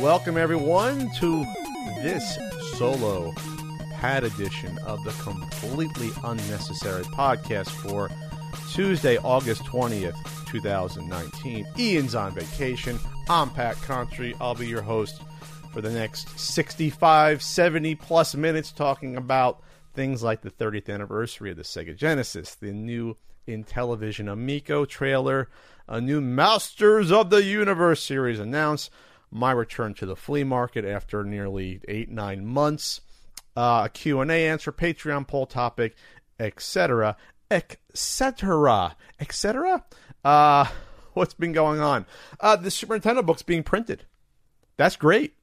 Welcome, everyone, to this solo Pat edition of the completely unnecessary podcast for Tuesday, August 20th, 2019. Ian's on vacation. I'm Pat Contri. I'll be your host for the next 65, 70 plus minutes talking about things like the 30th anniversary of the Sega Genesis, the new Intellivision Amico trailer, a new Masters of the Universe series announced, my return to the flea market after nearly eight, nine months, uh, a Q&A answer, Patreon poll topic, etc., etc., etc. What's been going on? Uh, the Super Nintendo book's being printed. That's great.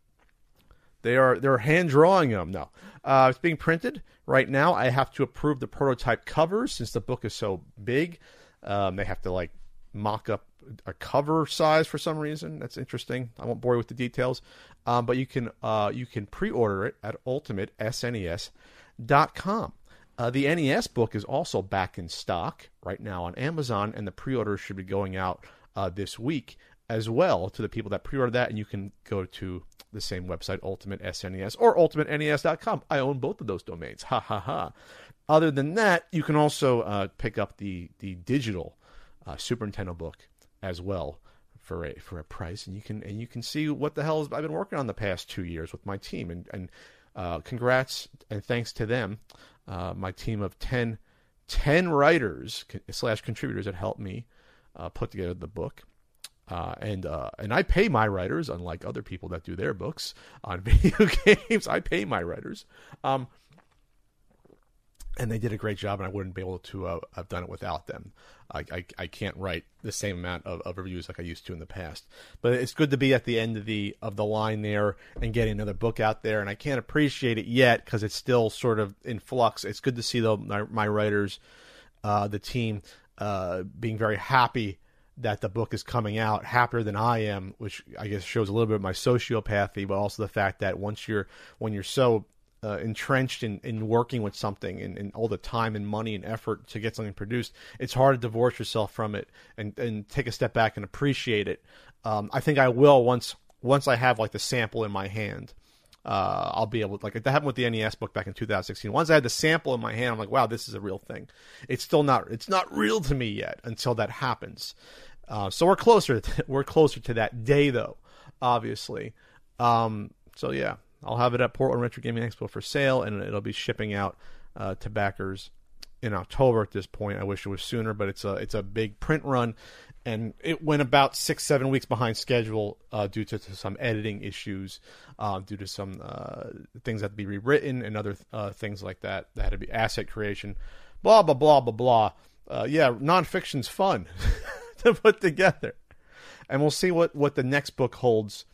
They are they're hand drawing them now. Uh, it's being printed right now. I have to approve the prototype covers since the book is so big. Um, they have to like mock up a cover size for some reason. That's interesting. I won't bore you with the details, um, but you can uh, you can pre-order it at ultimatesnes.com. Uh, the NES book is also back in stock right now on Amazon, and the pre-order should be going out uh, this week as well to the people that pre-order that. And you can go to the same website, Ultimate SNES or UltimateNES.com. I own both of those domains. Ha ha ha. Other than that, you can also uh, pick up the the digital uh, Super Nintendo book as well for a for a price, and you can and you can see what the hell I've been working on the past two years with my team. And and uh, congrats and thanks to them, uh, my team of 10, 10 writers slash contributors that helped me uh, put together the book. Uh, and uh, and I pay my writers, unlike other people that do their books on video games. I pay my writers. Um, and they did a great job, and I wouldn't be able to uh, have done it without them. I, I, I, can't write the same amount of, of, reviews like I used to in the past, but it's good to be at the end of the of the line there and getting another book out there. And I can't appreciate it yet because it's still sort of in flux. It's good to see though my, my writers, uh, the team, uh, being very happy that the book is coming out, happier than I am, which I guess shows a little bit of my sociopathy, but also the fact that once you're when you're so uh, entrenched in, in working with something and, and, all the time and money and effort to get something produced, it's hard to divorce yourself from it and, and take a step back and appreciate it. Um, I think I will once once I have like the sample in my hand. Uh, I'll be able to, like that happened with the NES book back in 2016. Once I had the sample in my hand, I'm like, wow, this is a real thing. It's still not it's not real to me yet until that happens. Uh, so we're closer to, we're closer to that day though, obviously. Um, so yeah, I'll have it at Portland Retro Gaming Expo for sale, and it'll be shipping out uh, to backers in October. At this point, I wish it was sooner, but it's a it's a big print run, and it went about six seven weeks behind schedule uh, due to, to, some editing issues, uh, due to some uh, things that had to be rewritten and other uh, things like that. That had to be asset creation, blah blah blah blah blah. Uh, yeah, nonfiction's fun to put together, and we'll see what what the next book holds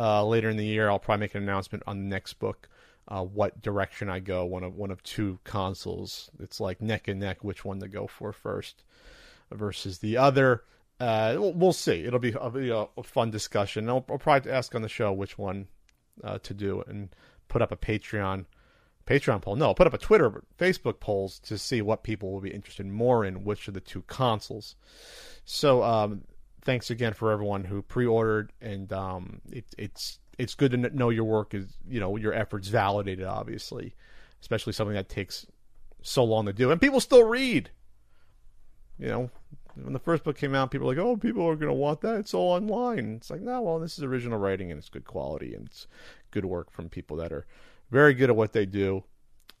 uh, later in the year, I'll probably make an announcement on the next book. Uh, what direction I go, one of one of two consoles. It's like neck and neck, which one to go for first versus the other. Uh, we'll see. It'll be, it'll be a, fun discussion. I'll, I'll, probably ask on the show which one uh, to do and put up a Patreon Patreon poll. No, put up a Twitter, Facebook polls to see what people will be interested more in, which of the two consoles. So um, thanks again for everyone who pre-ordered, and um, it, it's it's good to know your work is you know your efforts validated, obviously, especially something that takes so long to do, and people still read. You know, when the first book came out, people were like, "Oh, people are going to want that. It's all online." It's like, no, well, this is original writing and it's good quality and it's good work from people that are very good at what they do,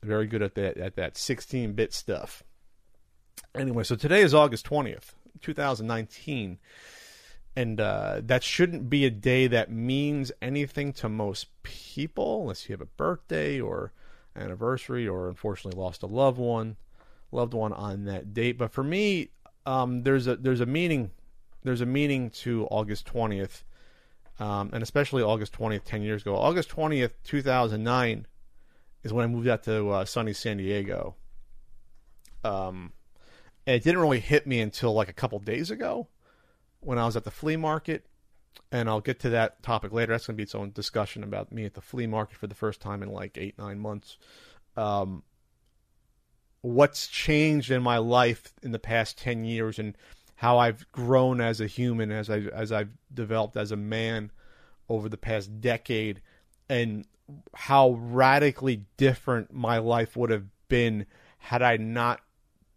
very good at that at that 16-bit stuff. Anyway, so today is August 20th, 2019. and uh, that shouldn't be a day that means anything to most people, unless you have a birthday or anniversary, or unfortunately lost a loved one, loved one on that date. But for me, um, there's a there's a meaning there's a meaning to August twentieth, um, and especially August twentieth, ten years ago. August twentieth, two thousand nine, is when I moved out to uh, sunny San Diego. Um, and it didn't really hit me until like a couple days ago when I was at the flea market, and I'll get to that topic later. That's going to be its own discussion about me at the flea market for the first time in like eight, nine months. Um, what's changed in my life in the past 10 years and how I've grown as a human, as, I, as I've developed as a man over the past decade, and how radically different my life would have been had I not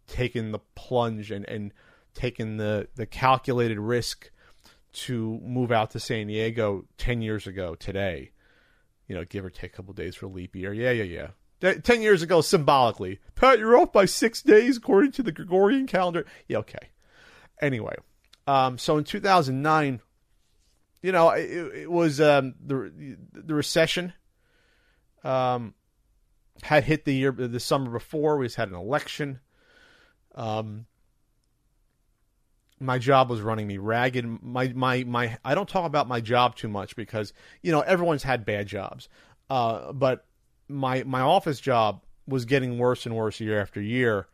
taken the plunge and, and taken the, the calculated risk to move out to San Diego 10 years ago today. You know, give or take a couple days for leap year. Yeah, yeah, yeah. 10 years ago, symbolically. Pat, you're off by six days according to the Gregorian calendar. Yeah, okay. Anyway, um, so in 2009, you know, it, it was um, the, the recession um, had hit the year, the summer before. We just had an election. Um, my job was running me ragged. My my my I don't talk about my job too much because you know everyone's had bad jobs, uh, but my my office job was getting worse and worse year after year.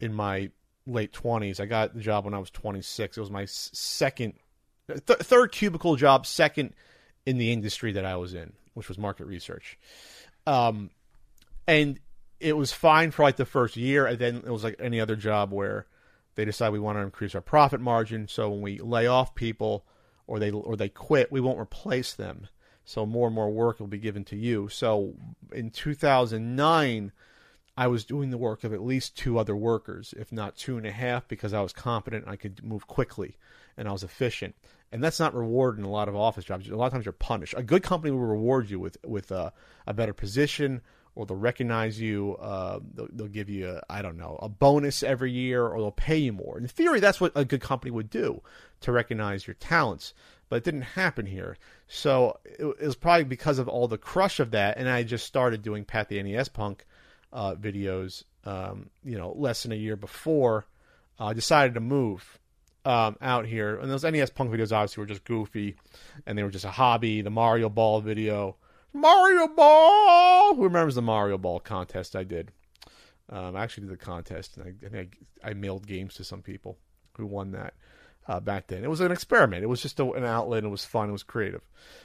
In my late twenties, I got the job when I was twenty six. It was my second, th- third cubicle job, second in the industry that I was in, which was market research. Um, and it was fine for like the first year, and then it was like any other job where they decide we want to increase our profit margin. So when we lay off people or they or they quit, we won't replace them. So more and more work will be given to you. So in 2009, I was doing the work of at least two other workers, if not two and a half, because I was competent and I could move quickly and I was efficient. And that's not rewarded in a lot of office jobs. A lot of times you're punished. A good company will reward you with with a, a better position, or they'll recognize you. Uh, they'll, they'll, give you, I don't know, a bonus every year, or they'll pay you more. In theory, that's what a good company would do to recognize your talents. But it didn't happen here. So it, it was probably because of all the crush of that. And I just started doing Pat the NES Punk uh, videos, um, you know, less than a year before. I uh, decided to move um, out here. And those NES Punk videos obviously were just goofy, and they were just a hobby. The Mario Ball video Mario Ball. Who remembers the Mario Ball contest I did? Um, I actually did the contest, and I, I I, mailed games to some people who won that uh, back then. It was an experiment. It was just a, an outlet. It was fun. It was creative.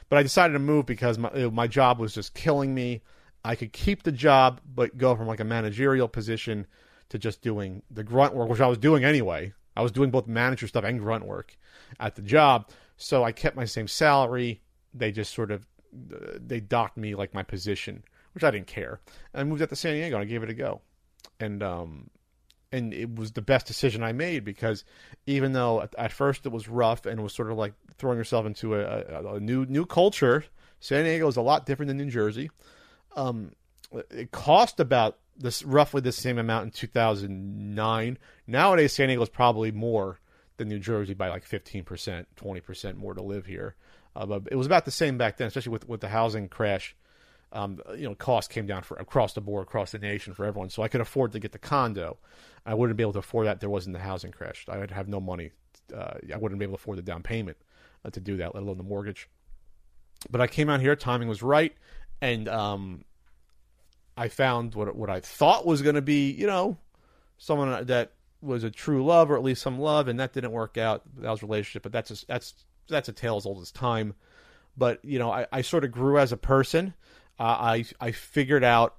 But I decided to move because my my job was just killing me. I could keep the job, but go from like a managerial position to just doing the grunt work, which I was doing anyway. I was doing both manager stuff and grunt work at the job. So I kept my same salary. They just sort of they docked me like my position, which I didn't care. And I moved out to San Diego and I gave it a go, and um, and it was the best decision I made because even though at, at first it was rough and it was sort of like throwing yourself into a, a, a new new culture, San Diego is a lot different than New Jersey. Um, it cost about this roughly the same amount in 2009. Nowadays, San Diego is probably more than New Jersey by like 15%, 20% more to live here. Uh, but it was about the same back then, especially with with the housing crash. Um, you know, costs came down for across the board, across the nation for everyone. So I could afford to get the condo. I wouldn't be able to afford that. There wasn't the housing crash. I would have no money. Uh, I wouldn't be able to afford the down payment uh, to do that, let alone the mortgage. But I came out here. Timing was right, and um, I found what what I thought was going to be, you know, someone that was a true love, or at least some love, and that didn't work out. That was relationship, but that's a, that's that's a tale as old as time. But you know, I, I sort of grew as a person. Uh, I I figured out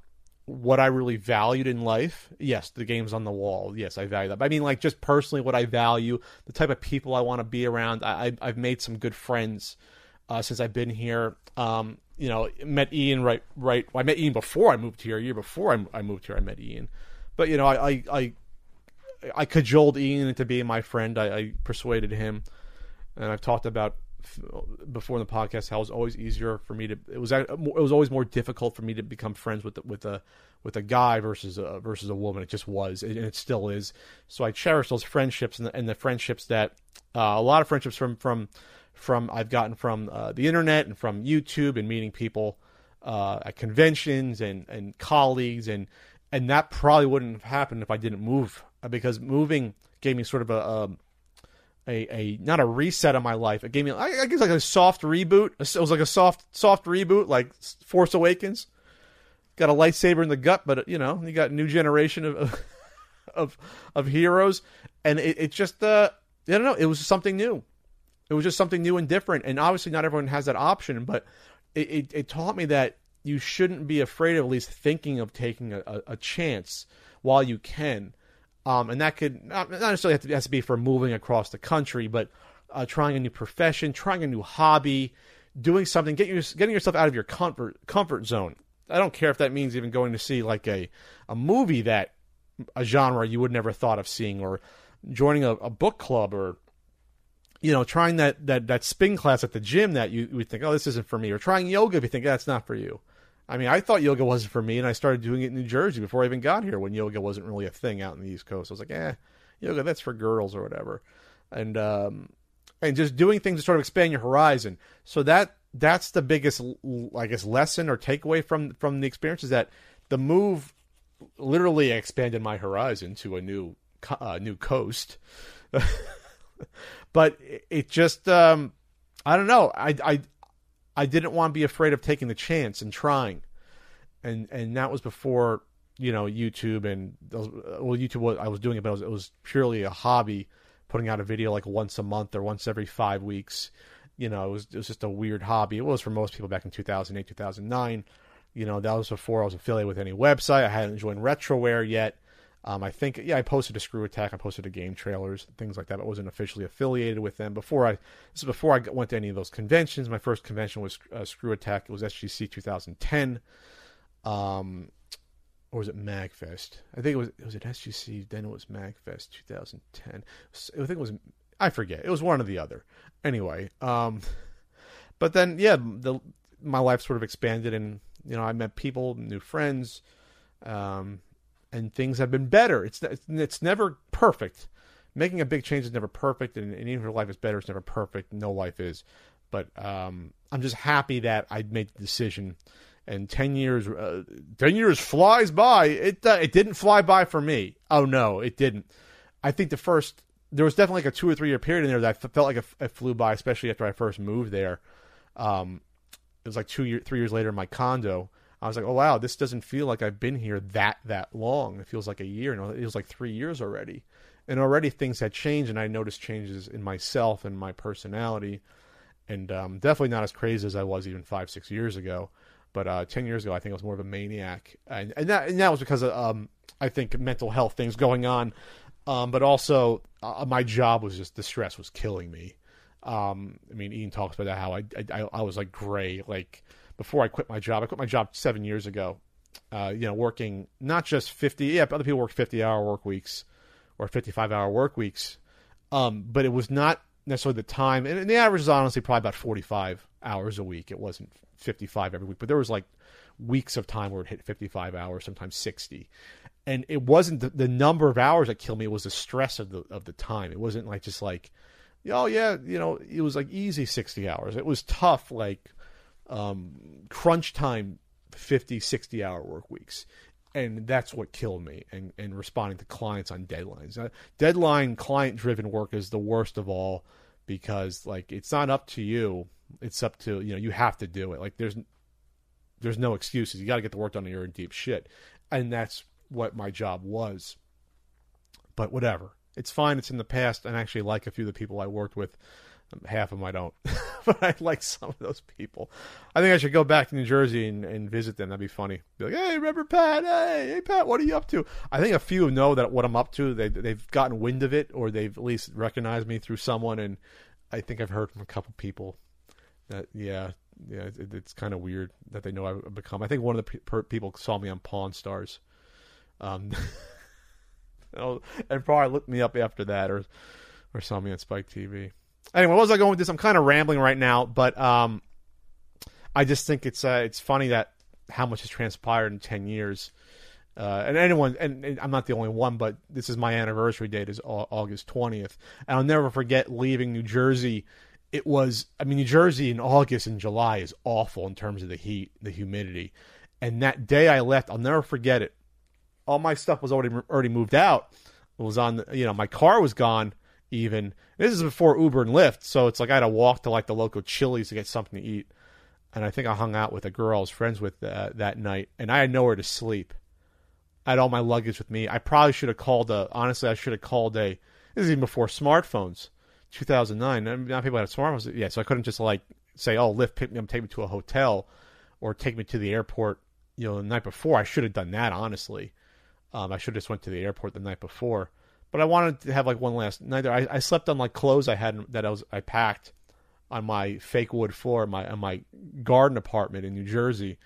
what I really valued in life. Yes, the game's on the wall. Yes, I value that. But I mean, like just personally, what I value, the type of people I want to be around. I, I have made some good friends uh, since I've been here. Um, you know, met Ian right right. Well, I met Ian before I moved here. A year before I, I moved here, I met Ian. But you know, I I I, I cajoled Ian into being my friend. I, I persuaded him and I've talked about before in the podcast how it was always easier for me to it was it was always more difficult for me to become friends with with a with a guy versus a versus a woman. It just was, and it still is. So I cherish those friendships and the, and the friendships that uh, a lot of friendships from from from I've gotten from uh, the internet and from YouTube and meeting people uh, at conventions and and colleagues and and that probably wouldn't have happened if I didn't move because moving gave me sort of a, a um, a, a not a reset of my life. It gave me I, I guess like a soft reboot. It was like a soft soft reboot, like Force Awakens. Got a lightsaber in the gut, but you know you got a new generation of of of heroes, and it, it just uh I don't know. It was something new. It was just something new and different, and obviously not everyone has that option, but it, it, it taught me that you shouldn't be afraid of at least thinking of taking a, a, a chance while you can um, and that could not, not necessarily have to, has to be for moving across the country, but uh, trying a new profession, trying a new hobby, doing something, your, getting yourself out of your comfort comfort zone. I don't care if that means even going to see like a a movie that a genre you would never thought of seeing, or joining a, a book club, or you know, trying that that that spin class at the gym that you would think, oh, this isn't for me, or trying yoga if you think that's not for you. I mean, I thought yoga wasn't for me, and I started doing it in New Jersey before I even got here when yoga wasn't really a thing out in the East Coast. I was like, eh, yoga, that's for girls or whatever. And, um, and just doing things to sort of expand your horizon. So that, that's the biggest, I guess, lesson or takeaway from, from the experience is that the move literally expanded my horizon to a new, uh, new coast. but it just, um, I don't know. I, I, I didn't want to be afraid of taking the chance and trying, and and that was before you know YouTube and well YouTube was I was doing it, but it was, it was purely a hobby, putting out a video like once a month or once every five weeks. You know, it was it was just a weird hobby. It was for most people back in 2008, 2009. You know, that was before I was affiliated with any website. I hadn't joined Retroware yet. Um, I think, yeah, I posted a Screw Attack, I posted a game trailers, things like that. I wasn't officially affiliated with them before I. This is before I went to any of those conventions. My first convention was uh, Screw Attack. It was SGC 2010, um, or was it Magfest? I think it was. It was at SGC. Then it was Magfest 2010. I think it was. I forget. It was one or the other. Anyway, um, but then yeah, the my life sort of expanded, and you know, I met people, new friends. Um, and things have been better. It's it's never perfect. Making a big change is never perfect, and, and even if life is better, it's never perfect. No life is, but um, I'm just happy that I made the decision. And ten years, uh, ten years flies by. It uh, it didn't fly by for me. Oh no, it didn't. I think the first there was definitely like a two or three year period in there that felt like it, flew by, especially after I first moved there. Um, it was like two year, three years later in my condo I was like, oh wow, this doesn't feel like I've been here that that long. It feels like a year. No, it feels like three years already, and already things had changed, and I noticed changes in myself and my personality, and um, definitely not as crazy as I was even five six years ago. But uh, ten years ago, I think I was more of a maniac, and and that and that was because of um, I think mental health things going on, um, but also uh, my job was just the stress was killing me. Um, I mean, Ian talks about that how I, I I was like gray, like before I quit my job. I quit my job seven years ago. Uh, you know, working not just fifty. Yeah, other people work fifty-hour work weeks or fifty-five-hour work weeks, um, but it was not necessarily the time. And, and the average is honestly probably about forty-five hours a week. It wasn't fifty-five every week, but there was like weeks of time where it hit fifty-five hours, sometimes sixty. And it wasn't the, the number of hours that killed me; it was the stress of the of the time. It wasn't like just like, oh yeah, you know, it was like easy sixty hours. It was tough, like um, crunch time 50 60 hour work weeks. And that's what killed me and, and responding to clients on deadlines. Uh, deadline client driven work is the worst of all because like it's not up to you. It's up to you know you have to do it. Like there's there's no excuses. You got to get the work done or you're in deep shit. And that's what my job was. But whatever. It's fine. It's in the past. And I actually like a few of the people i worked with Half of them I don't, but I like some of those people. I think I should go back to New Jersey and, and visit them. That'd be funny. Be like, hey, remember Pat? Hey, hey, Pat, what are you up to? I think a few know that what I'm up to. They they've gotten wind of it, or they've at least recognized me through someone. And I think I've heard from a couple people that yeah, yeah, it, it's kind of weird that they know I've become. I think one of the pe- people saw me on Pawn Stars, um, and probably looked me up after that, or or saw me on Spike TV. Anyway, what was I going with this? I'm kind of rambling right now, but um, I just think it's uh, it's funny that how much has transpired in ten years. Uh, and anyone, and, and, I'm not the only one, but this is my anniversary date is August 20th, and I'll never forget leaving New Jersey. It was, I mean, New Jersey in August and July is awful in terms of the heat, the humidity, and that day I left, I'll never forget it. All my stuff was already already moved out. It was on, you know, my car was gone. Even this is before Uber and Lyft, so it's like I had to walk to like the local Chili's to get something to eat. And I think I hung out with a girl I was friends with uh, that night, and I had nowhere to sleep I had all my luggage with me. I probably should have called a. Honestly, I should have called a. This is even before smartphones, 2009. Not people had smartphones. Yeah, so I couldn't just like say, "Oh, Lyft pick me up, take me to a hotel, or take me to the airport." You know, the night before. I should have done that. Honestly, um, I should have just went to the airport the night before. But I wanted to have like one last night. I, I slept on like clothes I had that I was I packed on my fake wood floor, my on my garden apartment in New Jersey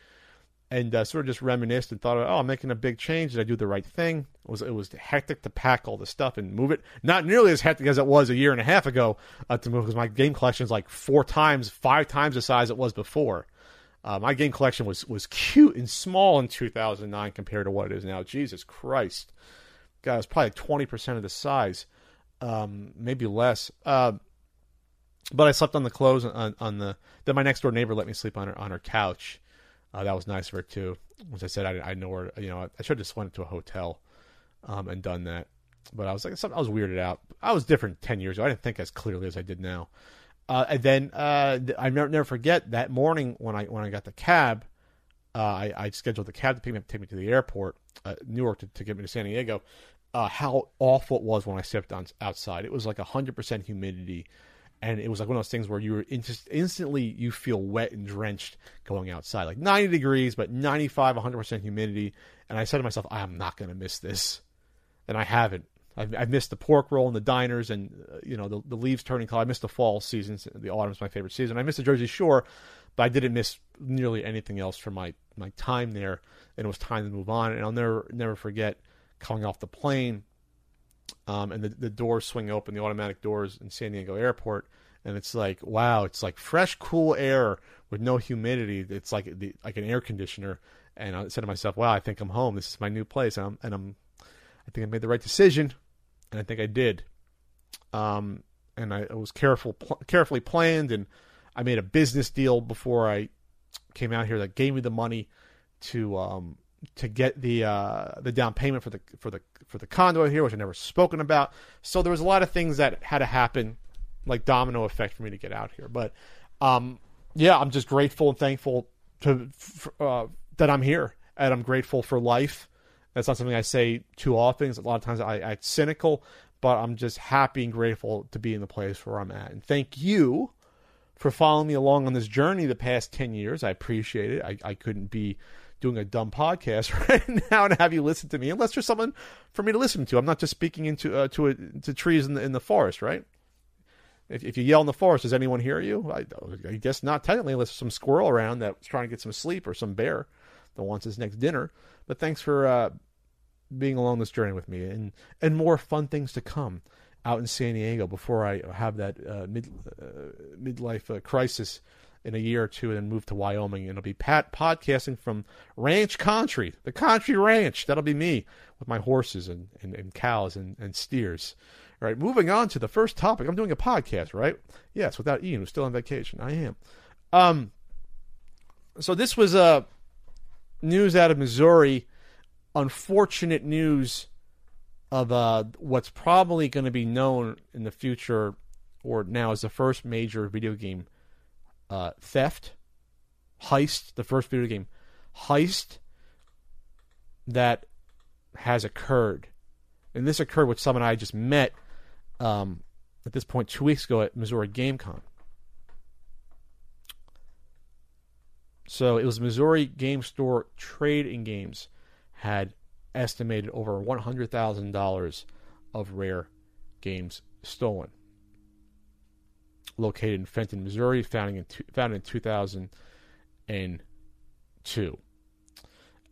and uh, sort of just reminisced and thought, oh, I'm making a big change. Did I do the right thing? It was it was hectic to pack all the stuff and move it. Not nearly as hectic as it was a year and a half ago uh, to move because my game collection is like four times, five times the size it was before. Uh, my game collection was was cute and small in 2009 compared to what it is now. Jesus Christ, God, it's probably 20 percent of the size, um, maybe less. Uh, but I slept on the clothes on, on the. Then my next door neighbor let me sleep on her on her couch uh, that was nice of her too. As I said, I, I know where you know I should have just went to a hotel um, and done that. But I was like, I was weirded out. I was different ten years ago. I didn't think as clearly as I did now. Uh, and then uh, I never, never forget that morning when I when I got the cab. Uh, I, I, scheduled the cab to pick me, up, take me to the airport, uh, Newark, to, to, get me to San Diego. Uh, how awful it was when I stepped on outside. It was like hundred percent humidity and it was like one of those things where you were in just instantly you feel wet and drenched going outside. Like 90 degrees but 95 100% humidity. And i said to myself i am not going to miss this. And i haven't. I've, I've, missed the pork roll and the diners and uh, you know the, the leaves turning color. I missed the fall season the autumn's my favorite season. I missed the jersey shore but i didn't miss nearly anything else from my, my time there and it was time to move on and i'll never never forget coming off the plane um, and the, the doors swing open, the automatic doors in San Diego Airport, and it's like wow, it's like fresh, cool air with no humidity. It's like the, like an air conditioner. And I said to myself, wow, I think I'm home. This is my new place, and I'm, and I'm I think I made the right decision, and I think I did. Um, and I, I was careful, pl- carefully planned, and I made a business deal before I came out here that gave me the money to um, to get the uh, the down payment for the for the for the condo here, which I never spoken about. So there was a lot of things that had to happen, like domino effect, for me to get out here. But um, yeah, I'm just grateful and thankful to uh, that I'm here, and I'm grateful for life. That's not something I say too often. A lot of times I, I'm cynical, but I'm just happy and grateful to be in the place where I'm at. And thank you for following me along on this journey the past 10 years. I appreciate it. I, I couldn't be doing a dumb podcast right now and have you listen to me unless there's someone for me to listen to. I'm not just speaking into uh, to a, to trees in the in the forest, right? If, if you yell in the forest, does anyone hear you? I, I guess not technically, unless there's some squirrel around that's trying to get some sleep or some bear that wants his next dinner. But thanks for uh, being along this journey with me, and and more fun things to come out in San Diego before I have that uh, mid uh, midlife uh, crisis in a year or two and then move to Wyoming. And it'll be Pat podcasting from ranch country, the country ranch. That'll be me with my horses and, and, and cows and, and steers. All right, moving on to the first topic. I'm doing a podcast, right? Yes, without Ian, who's still on vacation. I am. Um, so this was uh, news out of Missouri. Unfortunate news of uh, what's probably going to be known in the future or now as the first major video game uh, theft, heist, the first video game heist that has occurred. And this occurred with someone I just met um, at this point two weeks ago at Missouri GameCon. So it was Missouri Game Store Trade and Games had estimated over $100,000 of rare games stolen located in Fenton, Missouri, founded in, in 2002.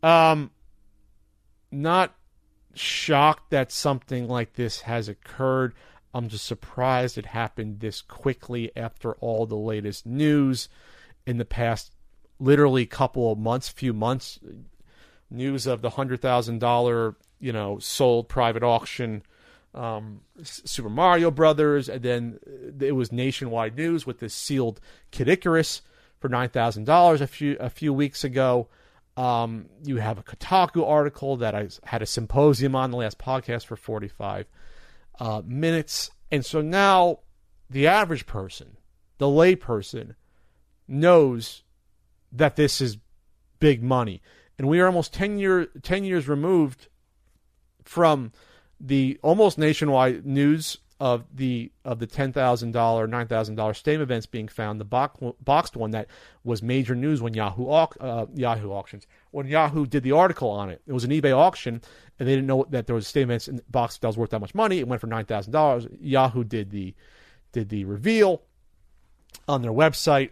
Um, not shocked that something like this has occurred. I'm just surprised it happened this quickly after all the latest news in the past literally couple of months, few months. News of the hundred thousand dollar, you know, sold private auction um, Super Mario Brothers, and then it was nationwide news with this sealed Kid Icarus for nine thousand dollars a few a few weeks ago. Um, you have a Kotaku article that I had a symposium on the last podcast for forty five uh, minutes, and so now the average person, the lay person, knows that this is big money, and we are almost ten year ten years removed from the almost nationwide news of the of the ten thousand dollar, nine thousand dollar stadium events being found, the box, boxed one that was major news when Yahoo uh, Yahoo auctions when Yahoo did the article on it. It was an eBay auction, and they didn't know that there was stadium events in box that was worth that much money. It went for nine thousand dollars. Yahoo did the did the reveal on their website.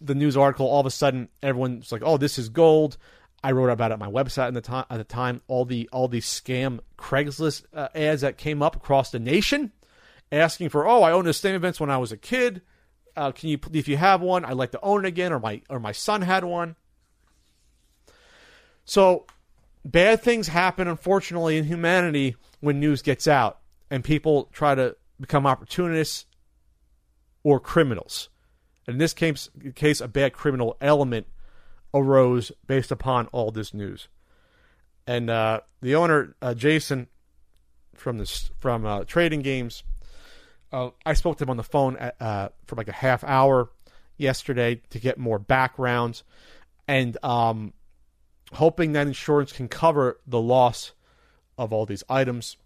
The news article, all of a sudden, everyone's like, "Oh, this is gold." I wrote about it on my website at the time. At the time, all the all these scam Craigslist uh, ads that came up across the nation, asking for, "Oh, I owned a stadium events when I was a kid. Uh, can you, if you have one, I'd like to own it again, or my or my son had one." So, bad things happen, unfortunately, in humanity when news gets out, and people try to become opportunists or criminals. In this case, case, a bad criminal element arose based upon all this news. And uh, the owner, uh, Jason, from this from uh, Trading Games, uh, I spoke to him on the phone at, uh, for like a half hour yesterday to get more background, and um, hoping that insurance can cover the loss of all these items.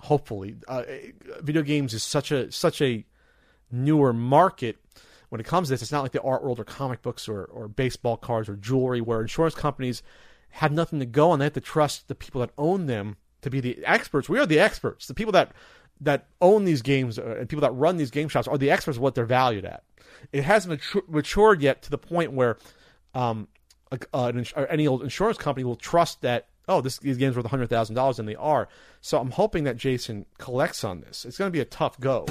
Hopefully, uh, video games is such a such a newer market when it comes to this, it's not like the art world or comic books or, or baseball cards or jewelry where insurance companies have nothing to go on. They have to trust the people that own them to be the experts. We are the experts. The people that that own these games uh, and people that run these game shops are the experts of what they're valued at. It hasn't matured yet to the point where um, uh, an, any old insurance company will trust that oh this these games worth hundred thousand dollars and they are. So I'm hoping that Jason collects on this. It's going to be a tough go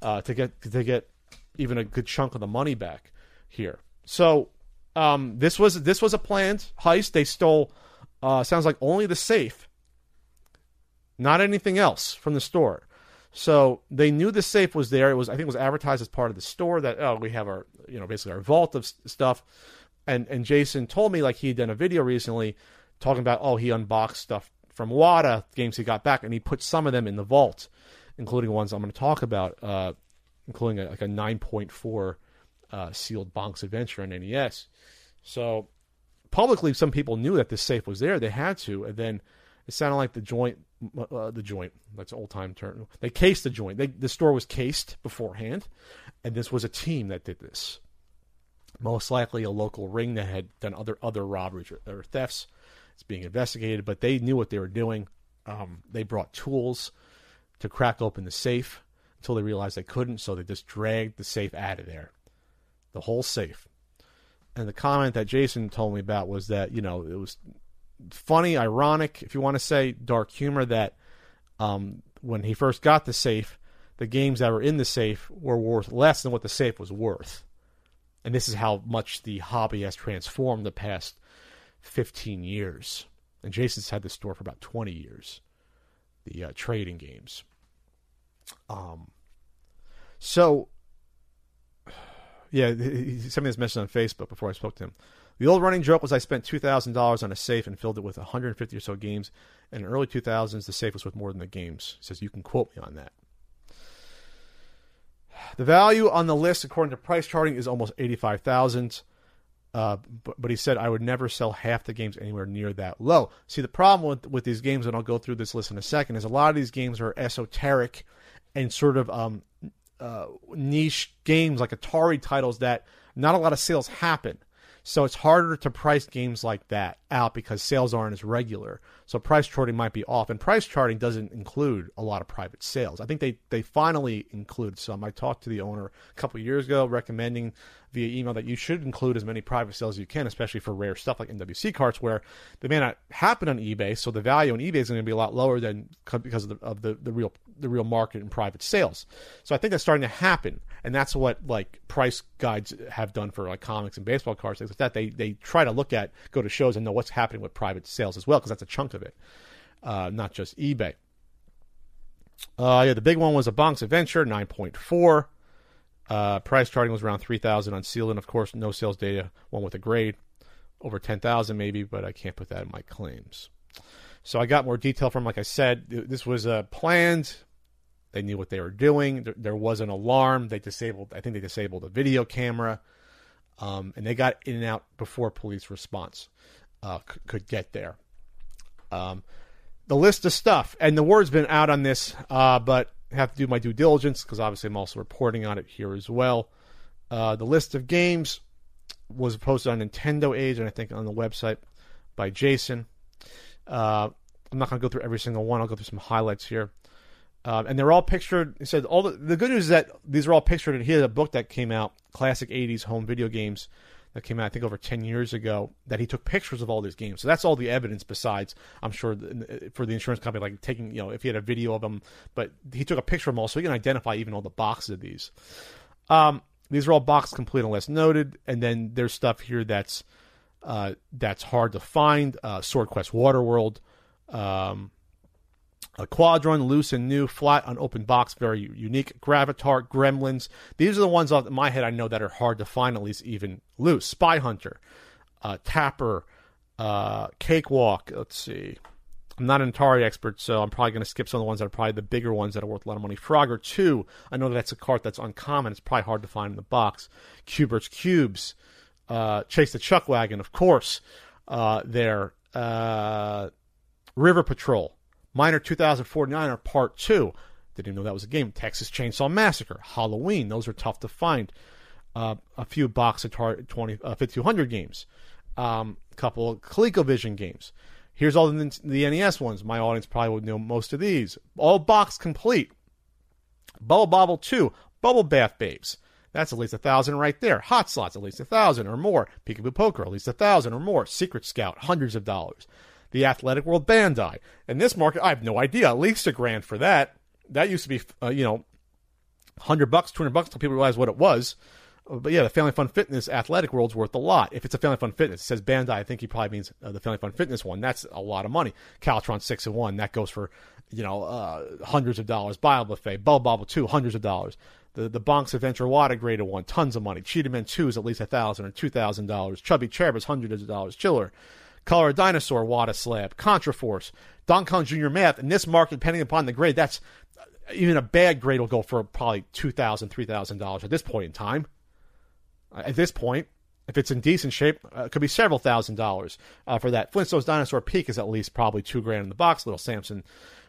uh, to get to get even a good chunk of the money back here. So um, this was this was a planned heist. They stole uh, sounds like only the safe, not anything else from the store. So they knew the safe was there. It was I think it was advertised as part of the store that oh we have our you know basically our vault of stuff. And and Jason told me like he had done a video recently talking about oh he unboxed stuff from WATA games he got back and he put some of them in the vault, including ones I'm going to talk about. Uh, including a, like a 9.4 uh, sealed Bonk's Adventure on NES. So publicly, some people knew that this safe was there. They had to, and then it sounded like the joint, uh, the joint. That's old time term. They cased the joint. They, the store was cased beforehand, and this was a team that did this. Most likely, a local ring that had done other other robberies or, or thefts. It's being investigated, but they knew what they were doing. Um, they brought tools to crack open the safe until they realized they couldn't, so they just dragged the safe out of there. The whole safe. And the comment that Jason told me about was that, you know, it was funny, ironic, if you want to say, dark humor that um, when he first got the safe, the games that were in the safe were worth less than what the safe was worth. And this is how much the hobby has transformed the past 15 years. And Jason's had this store for about 20 years, the uh, trading games. Um, so, yeah, he sent me this message on Facebook before I spoke to him. The old running joke was I spent two thousand dollars on a safe and filled it with 150 or so games. In the early 2000s, the safe was worth more than the games. He says you can quote me on that. The value on the list, according to price charting, is almost 85,000. Uh, but, but he said I would never sell half the games anywhere near that low. See, the problem with, with these games, and I'll go through this list in a second, is a lot of these games are esoteric and sort of um, uh, niche games like Atari titles that not a lot of sales happen. So it's harder to price games like that out because sales aren't as regular. So price charting might be off, and price charting doesn't include a lot of private sales. I think they they finally include some. I talked to the owner a couple years ago, recommending via email that you should include as many private sales as you can, especially for rare stuff like NWC carts, where they may not happen on eBay. So the value on eBay is going to be a lot lower than because of the, of the, the real the real market in private sales. So I think that's starting to happen, and that's what like price guides have done for like comics and baseball cards things like that. They they try to look at go to shows and know what's happening with private sales as well because that's a chunk of it, uh, not just eBay. Uh, yeah, the big one was a Bonk's Adventure, nine point four. Uh, price charting was around three thousand on Seal, and of course, no sales data. One with a grade over ten thousand, maybe, but I can't put that in my claims. So I got more detail from, like I said, this was uh, planned. They knew what they were doing. There, there, was an alarm. They disabled. I think they disabled a video camera, um, and they got in and out before police response uh, c- could get there. Um, the list of stuff, and the word's been out on this, uh, but have to do my due diligence because obviously I'm also reporting on it here as well. Uh, the list of games was posted on Nintendo Age and I think on the website by Jason. Uh, I'm not going to go through every single one. I'll go through some highlights here. Um, and they're all pictured. He said all the, the good news is that these are all pictured. And he had a book that came out, classic '80s home video games, that came out I think over 10 years ago. That he took pictures of all these games. So that's all the evidence. Besides, I'm sure for the insurance company, like taking you know if he had a video of them, but he took a picture of them all, so he can identify even all the boxes of these. Um, these are all box complete unless noted, and then there's stuff here that's uh, that's hard to find. Uh, Sword Quest Waterworld, um, a Quadrun, loose and new, flat on open box, very unique. Gravitar, Gremlins. These are the ones off my head I know that are hard to find, at least even loose. Spy Hunter, uh, Tapper, uh, Cakewalk. Let's see. I'm not an Atari expert, so I'm probably going to skip some of the ones that are probably the bigger ones that are worth a lot of money. Frogger 2, I know that's a card that's uncommon. It's probably hard to find in the box. Q*bert's Cubes, uh, Chase the Chuck Wagon, of course, uh, there. Uh, River Patrol, Miner 2049 Part 2. Didn't even know that was a game. Texas Chainsaw Massacre, Halloween. Those are tough to find. Uh, a few box Atari 20, uh, 5200 games. Um, a couple of ColecoVision games. Here's all the, the NES ones. My audience probably would know most of these. All box complete. Bubble Bobble 2, Bubble Bath Babes. That's at least a thousand right there. Hot Slots, at least a thousand or more. Peekaboo Poker, at least a thousand or more. Secret Scout, hundreds of dollars. The Athletic World Bandai. In this market, I have no idea. At least a grand for that. That used to be, uh, you know, hundred bucks, two hundred bucks until people realize what it was. But yeah, the Family Fun Fitness Athletic World's worth a lot. If it's a Family Fun Fitness, it says Bandai. I think he probably means uh, the Family Fun Fitness one. That's a lot of money. Caltron six and one that goes for you know uh, hundreds of dollars. Bio Buffet, Bubble Bobble two, hundreds of dollars. The the Bonk's Adventure WATA graded one, tons of money. Cheetah Man two is at least a thousand or two thousand dollars. Chubby Cherub is hundreds of dollars. Chiller, Color Dinosaur, WATA Slab, Contra Force, Donkey Kong Junior Math. In this market, depending upon the grade, that's even a bad grade will go for probably two thousand, three thousand dollars at this point in time at this point, if it's in decent shape, uh, it could be several thousand dollars uh, for that. Flintstones Dinosaur Peak is at least probably two grand in the box. Little Samson,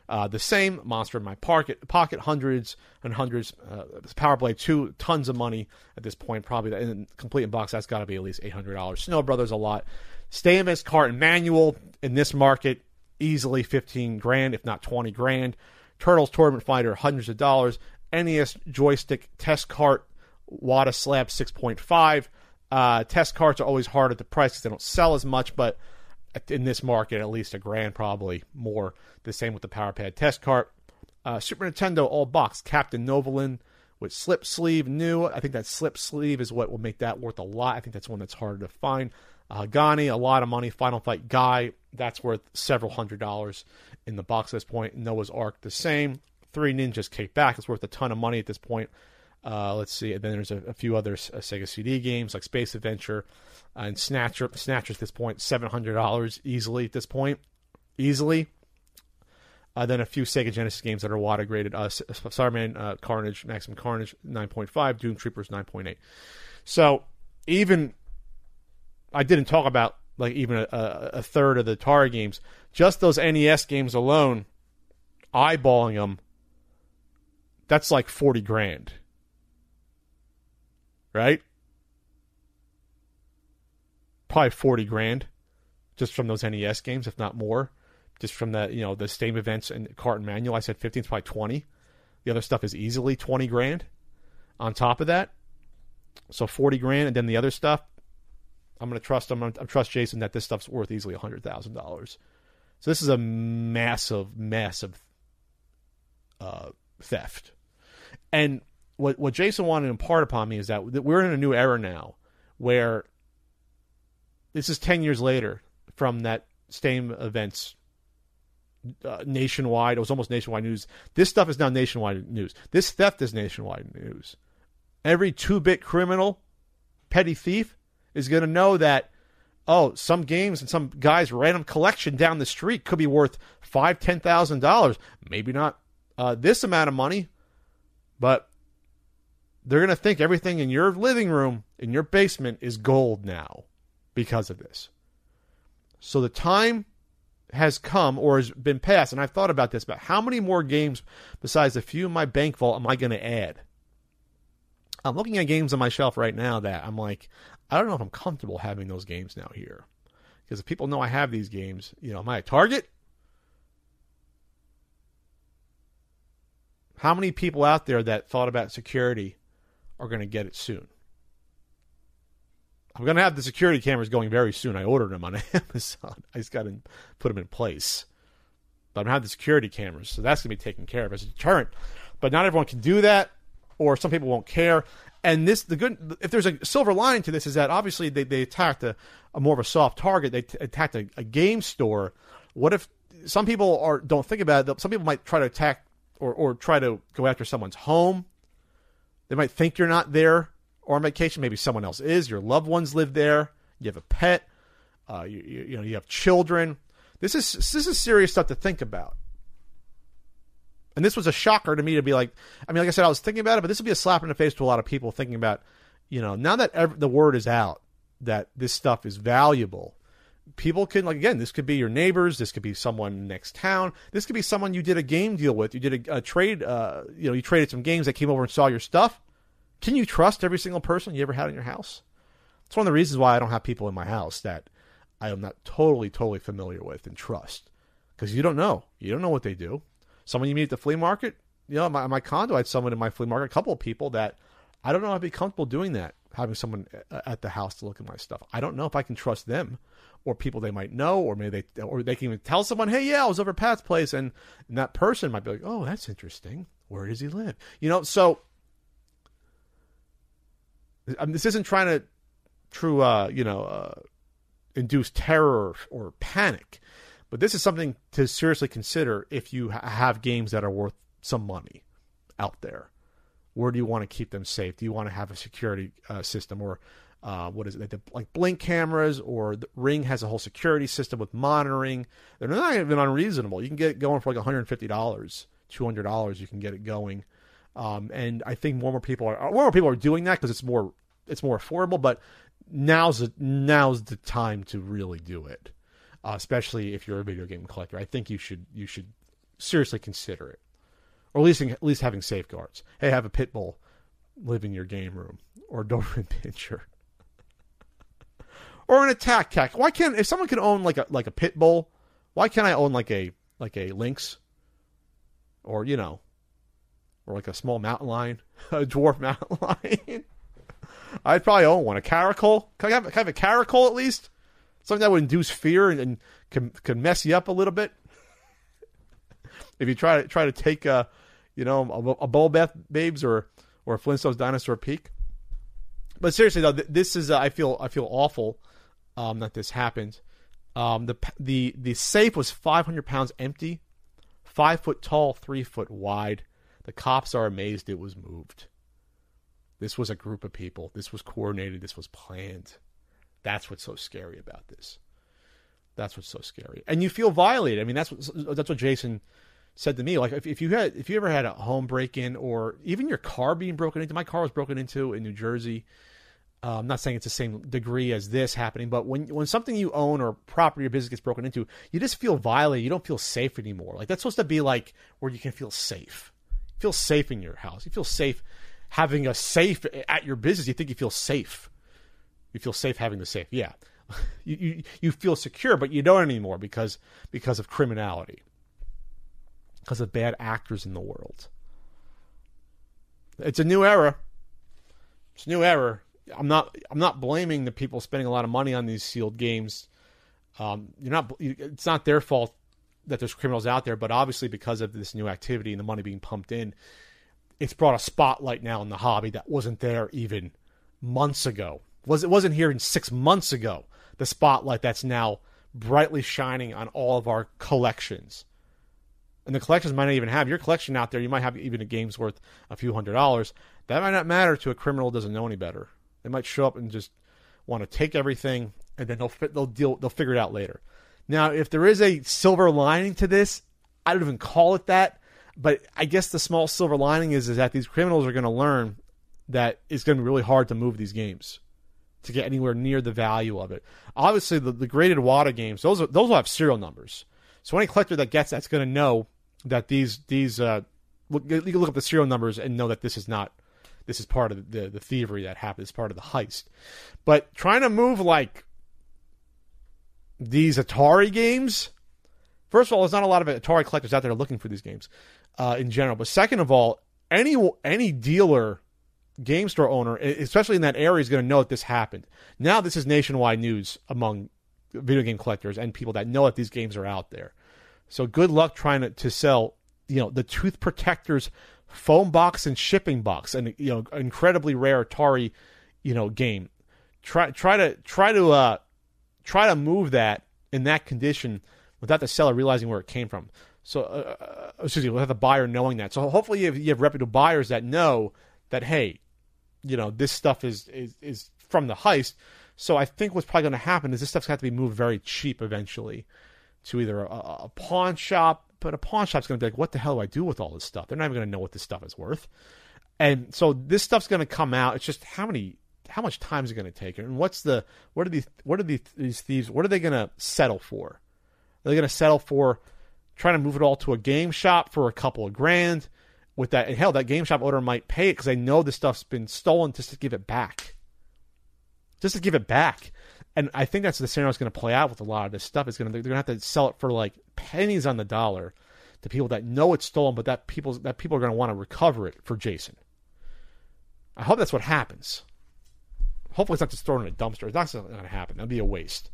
uh, the same. Monster in my pocket, pocket hundreds and hundreds. Uh, Power Blade two, tons of money at this point. Probably in complete in box. That's got to be at least eight hundred dollars. Snow Brothers a lot. Stamos Carton Manual in this market easily fifteen grand, if not twenty grand. Turtles Tournament Fighter hundreds of dollars. NES joystick test cart WATA Slab 6.5. Uh, test carts are always hard at the price because they don't sell as much, but in this market, at least a grand, probably more. The same with the PowerPad test cart. Uh, Super Nintendo all box Captain Novolin with slip sleeve new. I think that slip sleeve is what will make that worth a lot. I think that's one that's harder to find. Uh, Gani, a lot of money. Final Fight Guy, that's worth several hundred dollars in the box at this point. Noah's Ark, the same. Three Ninjas Kick Back, it's worth a ton of money at this point. Uh, let's see. And then there's a, a few other uh, Sega CD games like Space Adventure uh, and Snatcher. Snatcher at this point, seven hundred dollars easily at this point, easily. Uh, then a few Sega Genesis games that are WATA graded. Uh, Starman uh, Carnage, Maximum Carnage, nine point five. Doom Troopers, nine point eight. So even I didn't talk about like even a, a third of the Atari games. Just those NES games alone, eyeballing them, that's like forty grand right? Probably 40 grand just from those NES games, if not more. Just from the, you know, the Stadium Events and Carton Manual. I said 15 is probably 20. The other stuff is easily 20 grand on top of that. So 40 grand. And then the other stuff, I'm going to trust them. I'm, I'm trust Jason that this stuff's worth easily $100,000. So this is a massive, massive uh, theft. And what what Jason wanted to impart upon me is that, we're in a new era now, where this is ten years later from that same events uh, nationwide. It was almost nationwide news. This stuff is now nationwide news. This theft is nationwide news. Every two bit criminal, petty thief, is going to know that, oh, some games and some guy's random collection down the street could be worth five, ten thousand dollars. Maybe not uh, this amount of money, but they're going to think everything in your living room, in your basement, is gold now because of this. So the time has come or has been passed, and I've thought about this about how many more games besides a few in my bank vault am I going to add? I'm looking at games on my shelf right now that I'm like, I don't know if I'm comfortable having those games now here. Because if people know I have these games, you know, am I a target? How many people out there that thought about security are going to get it soon? I'm going to have the security cameras going very soon. I ordered them on Amazon. I just got to put them in place. But I'm going to have the security cameras, so that's going to be taken care of as a deterrent. But not everyone can do that, or some people won't care. And this, the good, if there's a silver lining to this, is that obviously they, they attacked a, a more of a soft target. They t- attacked a, a game store. What if some people are don't think about it? Some people might try to attack or, or try to go after someone's home. They might think you're not there or on vacation. Maybe someone else is. Your loved ones live there. You have a pet. Uh, you, you, you know you have children. This is this is serious stuff to think about. And this was a shocker to me to be like, I mean, like I said, I was thinking about it, but this would be a slap in the face to a lot of people thinking about, you know, now that ev- the word is out that this stuff is valuable, people can like again, this could be your neighbors, this could be someone next town, this could be someone you did a game deal with, you did a, a trade, uh, you know, you traded some games that came over and saw your stuff. Can you trust every single person you ever had in your house? It's one of the reasons why I don't have people in my house that I am not totally, totally familiar with and trust. Because you don't know. You don't know what they do. Someone you meet at the flea market, you know, my, my condo, I had someone in my flea market, a couple of people that I don't know I'd be comfortable doing that, having someone at the house to look at my stuff. I don't know if I can trust them or people they might know, or maybe they, or they can even tell someone, hey, yeah, I was over Pat's place. And, and that person might be like, oh, that's interesting. Where does he live? You know, so I mean, this isn't trying to true, uh, you know, uh, induce terror or, panic, but this is something to seriously consider if you ha- have games that are worth some money out there. Where do you want to keep them safe? Do you want to have a security uh, system or uh, what is it? Like Blink cameras or the Ring has a whole security system with monitoring. They're not even unreasonable. You can get it going for like $150, $200. You can get it going. Um, and I think more and more people are more more people are doing that because it's more it's more affordable. But now's the, now's the time to really do it, uh, especially if you're a video game collector. I think you should you should seriously consider it, or at least at least having safeguards. Hey, have a pit bull live in your game room or Doberman Pinscher. Or an attack cat. Why can't if someone can own like a like a pit bull, why can't I own like a like a lynx? Or you know, or like a small mountain lion, a dwarf mountain lion. I'd probably own one. A caracal? Can I have, can I have a caracal at least? Something that would induce fear and, and can, can mess you up a little bit. if you try to try to take a, you know, a, a Bubble Bath Babes or or Flintstones Dinosaur Peak. But seriously though, this is uh, I feel I feel awful um, that this happened. Um, the the the safe was 500 pounds empty, five foot tall, three foot wide. The cops are amazed it was moved. This was a group of people. This was coordinated. This was planned. That's what's so scary about this. That's what's so scary. And you feel violated. I mean, that's what that's what Jason said to me. Like, if, if you had if you ever had a home break in or even your car being broken into, my car was broken into in New Jersey. Uh, I'm not saying it's the same degree as this happening, but when when something you own or property or business gets broken into, you just feel violated. You don't feel safe anymore. Like that's supposed to be like where you can feel safe you feel safe in your house. You feel safe having a safe at your business. You think you feel safe. You feel safe having the safe. Yeah. You, you, you feel secure, but you don't anymore because because of criminality, because of bad actors in the world. It's a new era. It's a new era. I'm not I'm not blaming the people spending a lot of money on these sealed games. Um, you're not. It's not their fault that there's criminals out there, but obviously because of this new activity and the money being pumped in, it's brought a spotlight now in the hobby that wasn't there even months ago. Was it wasn't here in six months ago? The spotlight that's now brightly shining on all of our collections. And the collections might not even have your collection out there. You might have even a game's worth a few hundred dollars. That might not matter to a criminal who doesn't know any better. They might show up and just want to take everything, and then they'll they'll deal they'll figure it out later. Now, if there is a silver lining to this, I don't even call it that, but I guess the small silver lining is is that these criminals are going to learn that it's going to be really hard to move these games to get anywhere near the value of it. Obviously, the, the graded WATA games those are, those will have serial numbers, so any collector that gets that's going to know that these these uh, you can look up the serial numbers and know that this is not this is part of the the thievery that happened. It's part of the heist. But trying to move like these Atari games. First of all, there's not a lot of Atari collectors out there looking for these games uh, in general. But second of all, any any dealer, game store owner, especially in that area, is going to know that this happened. Now this is nationwide news among video game collectors and people that know that these games are out there. So good luck trying to, to sell, you know, the Tooth Protectors foam box and shipping box, and you know, incredibly rare Atari, you know, game. Try try to try to uh, try to move that in that condition without the seller realizing where it came from. So, uh, uh, excuse me, without the buyer knowing that. So, hopefully, you have, you have reputable buyers that know that, hey, you know, this stuff is is, is from the heist. So, I think what's probably going to happen is this stuff's have to be moved very cheap eventually to either a, a pawn shop, but a pawn shop's going to be like, what the hell do I do with all this stuff? They're not even going to know what this stuff is worth. And so this stuff's going to come out. It's just how many how much time is it going to take? And what's the what are these what are these, these thieves? What are they going to settle for? Are they going to settle for trying to move it all to a game shop for a couple of grand? With that, and hell, that game shop owner might pay it because they know this stuff's been stolen just to give it back. Just to give it back, and I think that's the scenario that's going to play out with a lot of this stuff. Is going to they're going to have to sell it for like pennies on the dollar to people that know it's stolen, but that people that people are going to want to recover it for Jason. I hope that's what happens. Hopefully, it's not just thrown in a dumpster. It's not going to happen. That'd be a waste.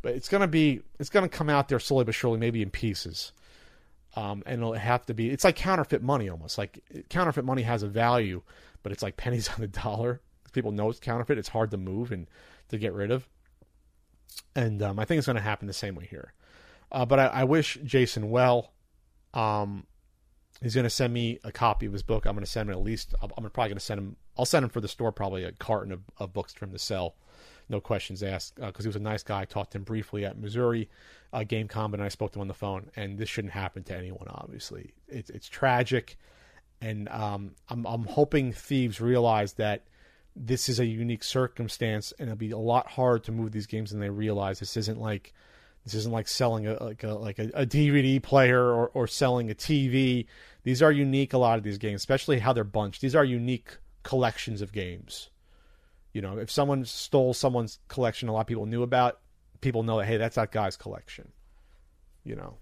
But it's going to be. It's going to come out there slowly but surely, maybe in pieces. Um, and it'll have to be. It's like counterfeit money almost. Like counterfeit money has a value, but it's like pennies on the dollar. People know it's counterfeit. It's hard to move and to get rid of. And um, I think it's going to happen the same way here. Uh, but I, I, wish Jason well. Um, he's going to send me a copy of his book. I'm going to send him at least. I'm probably going to send him. I'll send him for the store probably a carton of, of books for him to sell. No questions asked because uh, he was a nice guy. I talked to him briefly at Missouri uh, Gamecom, and I spoke to him on the phone. And this shouldn't happen to anyone. Obviously, it's it's tragic, and um, I'm I'm hoping thieves realize that this is a unique circumstance, and it'll be a lot harder to move these games than they realize. This isn't like this isn't like selling a like a like a, a, DVD player or, or selling a TV. These are unique. A lot of these games, especially how they're bunched. These are unique collections of games. You know, if someone stole someone's collection, a lot of people knew about. People know that hey, that's that guy's collection. You know,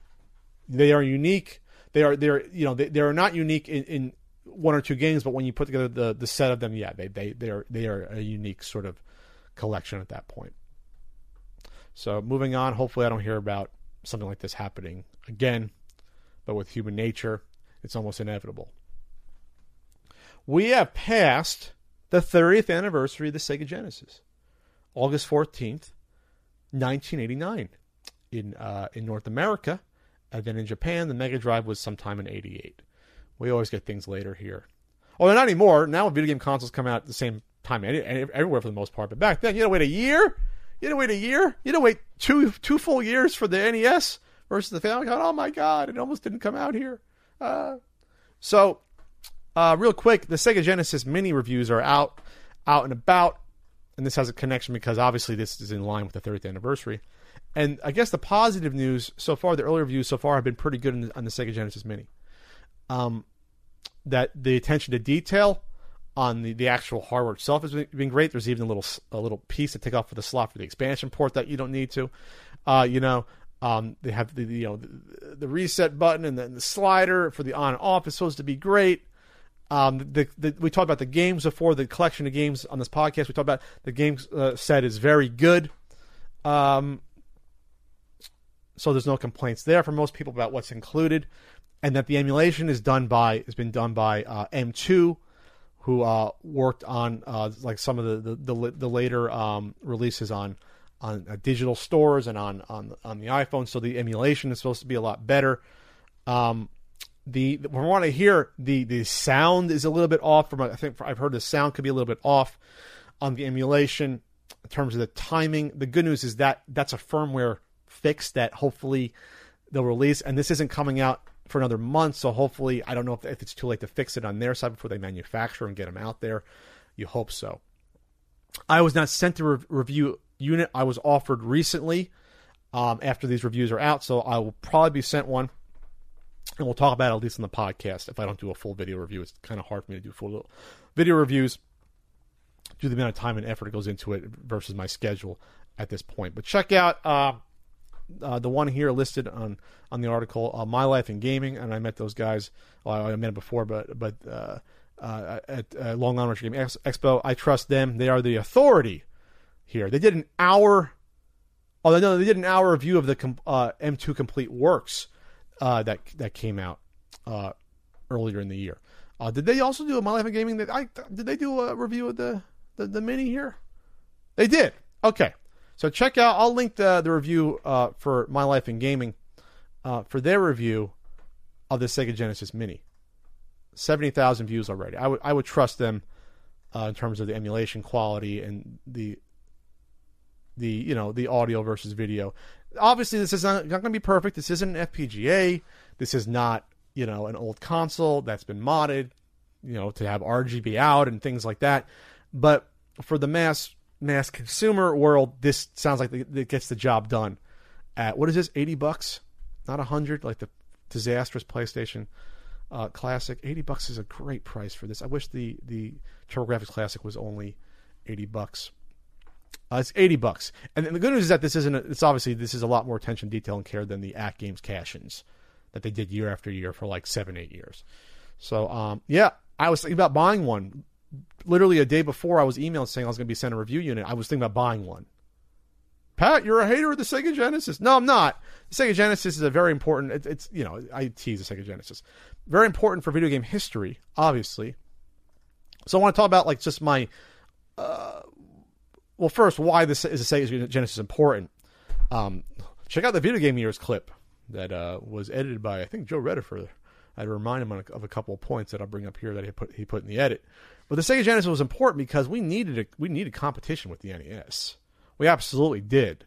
they are unique. They are they're you know they, they are not unique in, in one or two games, but when you put together the the set of them, yeah, they they they are they are a unique sort of collection at that point. So moving on, hopefully I don't hear about something like this happening again, but with human nature, it's almost inevitable. We have passed the 30th anniversary of the Sega Genesis, August 14th, 1989, in uh, in North America, and then in Japan, the Mega Drive was sometime in '88. We always get things later here. Oh, not anymore. Now video game consoles come out at the same time everywhere for the most part. But back then, you had to wait a year you had to wait a year. You had to wait two two full years for the NES versus the Family Famicom. Oh my God! It almost didn't come out here. Uh, so, uh, real quick, the Sega Genesis mini reviews are out, out and about, and this has a connection because obviously this is in line with the 30th anniversary. And I guess the positive news so far, the early reviews so far have been pretty good on the Sega Genesis Mini. Um, that the attention to detail on the, the actual hardware itself has been great. There's even a little a little piece to take off for the slot for the expansion port that you don't need to. Uh, you know, um, they have the, the you know the, the, reset button and then the slider for the on and off is supposed to be great. Um, the, the, we talked about the games before the collection of games on this podcast. We talked about the games uh, set is very good. Um, so there's no complaints there for most people about what's included, and that the emulation is done by has been done by uh, M2, who uh, worked on uh, like some of the the, the, the later um, releases on on uh, digital stores and on on on the iPhone. So the emulation is supposed to be a lot better. Um, the from what I hear, the the sound is a little bit off. From I think I've heard the sound could be a little bit off on the emulation in terms of the timing. The good news is that that's a firmware fix that hopefully they'll release, and this isn't coming out for another month. So hopefully, I don't know if, if it's too late to fix it on their side before they manufacture and get them out there. You hope so. I was not sent the re- review unit. I was offered recently um, after these reviews are out, so I will probably be sent one and we'll talk about it at least in the podcast. If I don't do a full video review, it's kind of hard for me to do full video reviews due to the amount of time and effort that goes into it versus my schedule at this point. But check out uh, uh, the one here listed on on the article, uh, "My Life in Gaming," and I met those guys. Well, I met them before, but but uh, uh, at uh, Long Island Retro Game Expo, I trust them. They are the authority here. They did an hour. Oh no, they did an hour review of the M2 Complete Works uh, that that came out uh, earlier in the year. Uh, did they also do a My Life in Gaming? That I did they do a review of the, the, the mini here? They did. Okay, so check out. I'll link the the review uh, for My Life in Gaming uh, for their review of the Sega Genesis Mini. Seventy thousand views already. I would I would trust them uh, in terms of the emulation quality and the the you know the audio versus video obviously this is not, not going to be perfect. This isn't an FPGA. This is not you know an old console that's been modded, you know, to have RGB out and things like that. But for the mass mass consumer world, this sounds like it gets the job done. At what is this? Eighty bucks, not a hundred, like the disastrous PlayStation uh, Classic. Eighty bucks is a great price for this. I wish the the TurboGrafx Classic was only eighty bucks. Uh, it's eighty bucks, and the good news is that this isn't. A, it's obviously this is a lot more attention, detail, and care than the AtGames cash-ins that they did year after year for like seven, eight years. So, um, yeah, I was thinking about buying one. Literally a day before, I was emailed saying I was going to be sent a review unit. I was thinking about buying one. Pat, you're a hater of the Sega Genesis. No, I'm not. The Sega Genesis is a very important. It, it's you know I tease the Sega Genesis, very important for video game history, obviously. So I want to talk about like just my uh, well, first, why this is a Sega Genesis important? Um, check out the video game years clip that uh, was edited by I think Joe Redifer. I'd remind him of a couple of points that I'll bring up here that he put he put in the edit. But the Sega Genesis was important because we needed a, we needed competition with the NES. We absolutely did.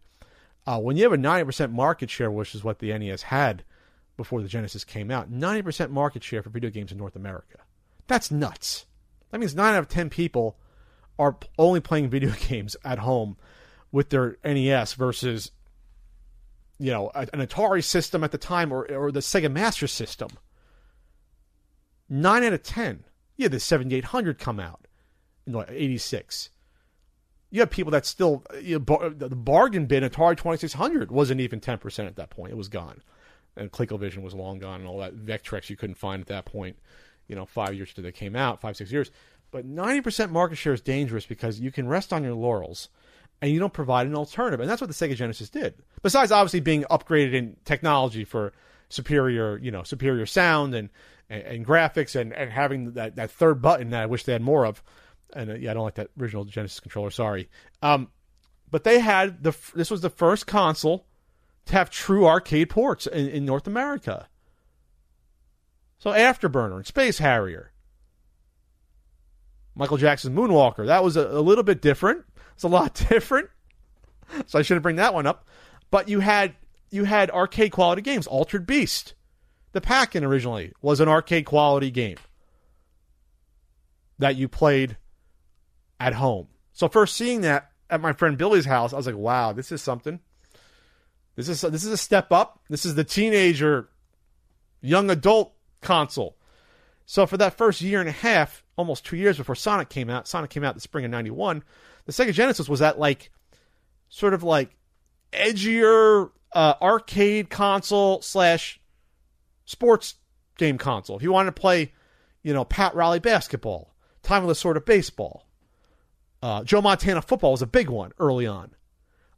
Uh, when you have a ninety percent market share, which is what the NES had before the Genesis came out, ninety percent market share for video games in North America. That's nuts. That means nine out of ten people are only playing video games at home with their NES versus you know an Atari system at the time or or the Sega Master System. Nine out of ten. Yeah, the 7800 come out in like 86. You have people that still you know, the bargain bin Atari 2600 wasn't even 10% at that point. It was gone. And ColecoVision was long gone and all that Vectrex you couldn't find at that point, you know, 5 years after they came out, 5 6 years. But 90% market share is dangerous because you can rest on your laurels and you don't provide an alternative. And that's what the Sega Genesis did. Besides obviously being upgraded in technology for superior, you know, superior sound and, and, and graphics and, and having that, that third button that I wish they had more of. And uh, yeah, I don't like that original Genesis controller, sorry. Um, but they had the this was the first console to have true arcade ports in, in North America. So Afterburner and Space Harrier Michael Jackson's Moonwalker. That was a, a little bit different. It's a lot different. So I shouldn't bring that one up. But you had you had arcade quality games. Altered Beast, the Pac-In originally was an arcade quality game that you played at home. So first seeing that at my friend Billy's house, I was like, "Wow, this is something. This is this is a step up. This is the teenager, young adult console." So for that first year and a half, almost two years before Sonic came out, Sonic came out in the spring of '91. The Sega Genesis was that like sort of like edgier uh, arcade console slash sports game console. If you wanted to play, you know, Pat Riley basketball, Tommy Lasorda baseball, uh, Joe Montana football was a big one early on.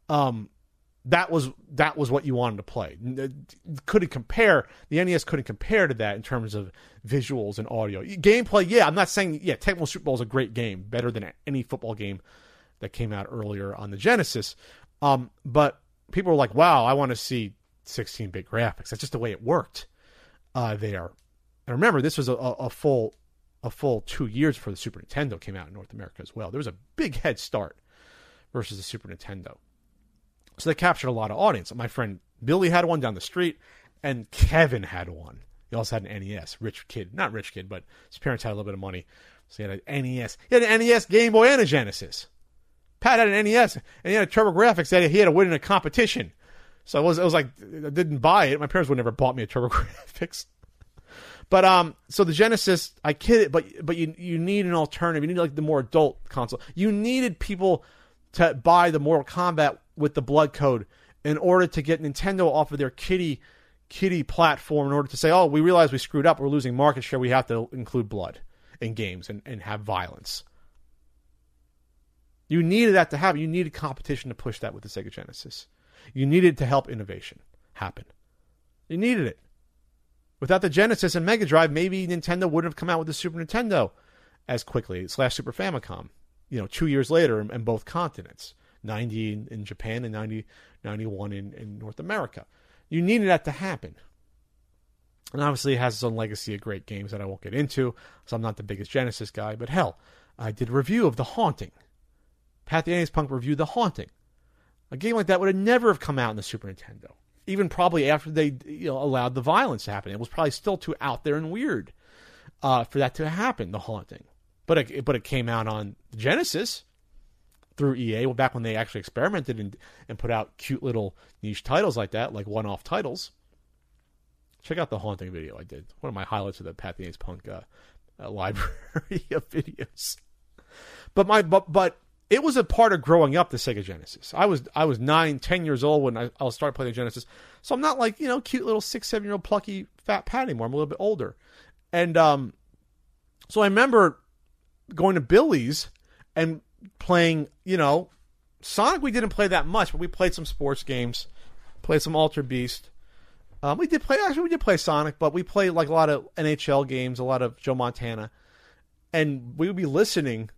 Um, that was that was what you wanted to play. Couldn't compare the NES couldn't compare to that in terms of visuals and audio. Gameplay, yeah, I'm not saying yeah, Tecmo Super Bowl is a great game, better than any football game that came out earlier on the Genesis. Um, but people were like, "Wow, I want to see 16-bit graphics." That's just the way it worked uh, there. And remember, this was a, a full a full two years before the Super Nintendo came out in North America as well. There was a big head start versus the Super Nintendo. So they captured a lot of audience. My friend Billy had one down the street, and Kevin had one. He also had an NES. Rich kid, not rich kid, but his parents had a little bit of money, so he had an NES. He had an NES, Game Boy, and a Genesis. Pat had an NES, and he had a TurboGrafx that he had to win in a competition. So it was, it was like I didn't buy it. My parents would never bought me a TurboGrafx. But um, so the Genesis, I kid it, but but you you need an alternative. You need like the more adult console. You needed people to buy the Mortal Kombat with the blood code in order to get Nintendo off of their kitty kitty platform in order to say, oh, we realize we screwed up, we're losing market share, we have to include blood in games and, and have violence. You needed that to happen. You needed competition to push that with the Sega Genesis. You needed to help innovation happen. You needed it. Without the Genesis and Mega Drive, maybe Nintendo wouldn't have come out with the Super Nintendo as quickly slash Super Famicom. You know, two years later in, in both continents. 90 in, in Japan and 90, 91 in, in North America. You needed that to happen. And obviously, it has its own legacy of great games that I won't get into, so I'm not the biggest Genesis guy. But hell, I did a review of The Haunting. Pat the Punk reviewed The Haunting. A game like that would have never have come out in the Super Nintendo, even probably after they you know, allowed the violence to happen. It was probably still too out there and weird uh, for that to happen. The Haunting, but it, but it came out on Genesis, through EA, well, back when they actually experimented and, and put out cute little niche titles like that, like one off titles. Check out the haunting video I did. One of my highlights of the Pat the NES Punk uh, uh, library of videos. But my but but it was a part of growing up the Sega Genesis. I was I was nine, ten years old when I, I started playing the Genesis. So I'm not like, you know, cute little six, seven year old plucky fat Pat anymore. I'm a little bit older. And um so I remember going to Billy's and playing, you know, Sonic we didn't play that much, but we played some sports games, played some Alter Beast. Um, we did play actually we did play Sonic, but we played like a lot of NHL games, a lot of Joe Montana, and we would be listening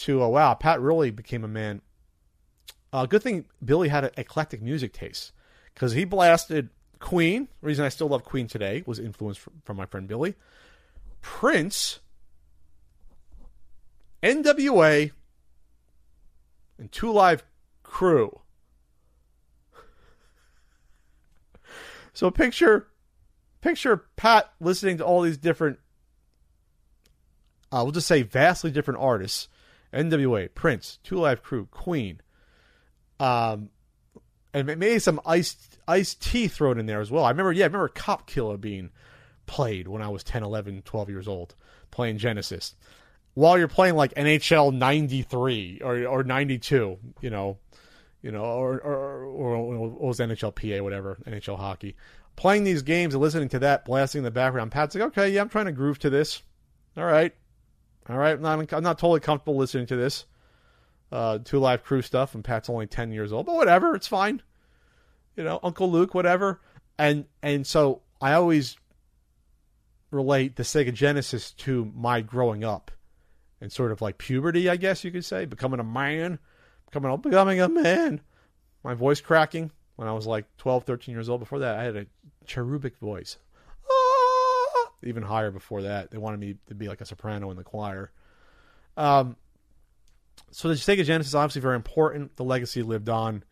to oh wow, Pat really became a man. Uh, good thing Billy had an eclectic music taste because he blasted Queen. The reason I still love Queen today was influenced from, my friend Billy, Prince, NWA, and Two Live Crew. So picture picture Pat listening to all these different uh, we'll just say vastly different artists. NWA, Prince, Two Live Crew, Queen. Um and maybe some ice Ice-T thrown in there as well. I remember yeah, I remember Cop Killer being played when I was 10, 11, 12 years old, playing Genesis while you're playing like NHL 93 or or 92, you know, you know, or or, or, or was whatever, NHL hockey. Playing these games and listening to that blasting in the background, Pat's like, okay, yeah, I'm trying to groove to this. All right, all right, I'm not, I'm not totally comfortable listening to this. Uh, two live crew stuff, and Pat's only 10 years old, but whatever, it's fine. You know, Uncle Luke, whatever. And and so I always relate the Sega Genesis to my growing up and sort of like puberty, I guess you could say, becoming a man, becoming becoming a man. My voice cracking when I was like 12, 13 years old. Before that, I had a cherubic voice. Even higher before that. They wanted me to be like a soprano in the choir. Um, so the Sega Genesis is obviously very important. The legacy lived on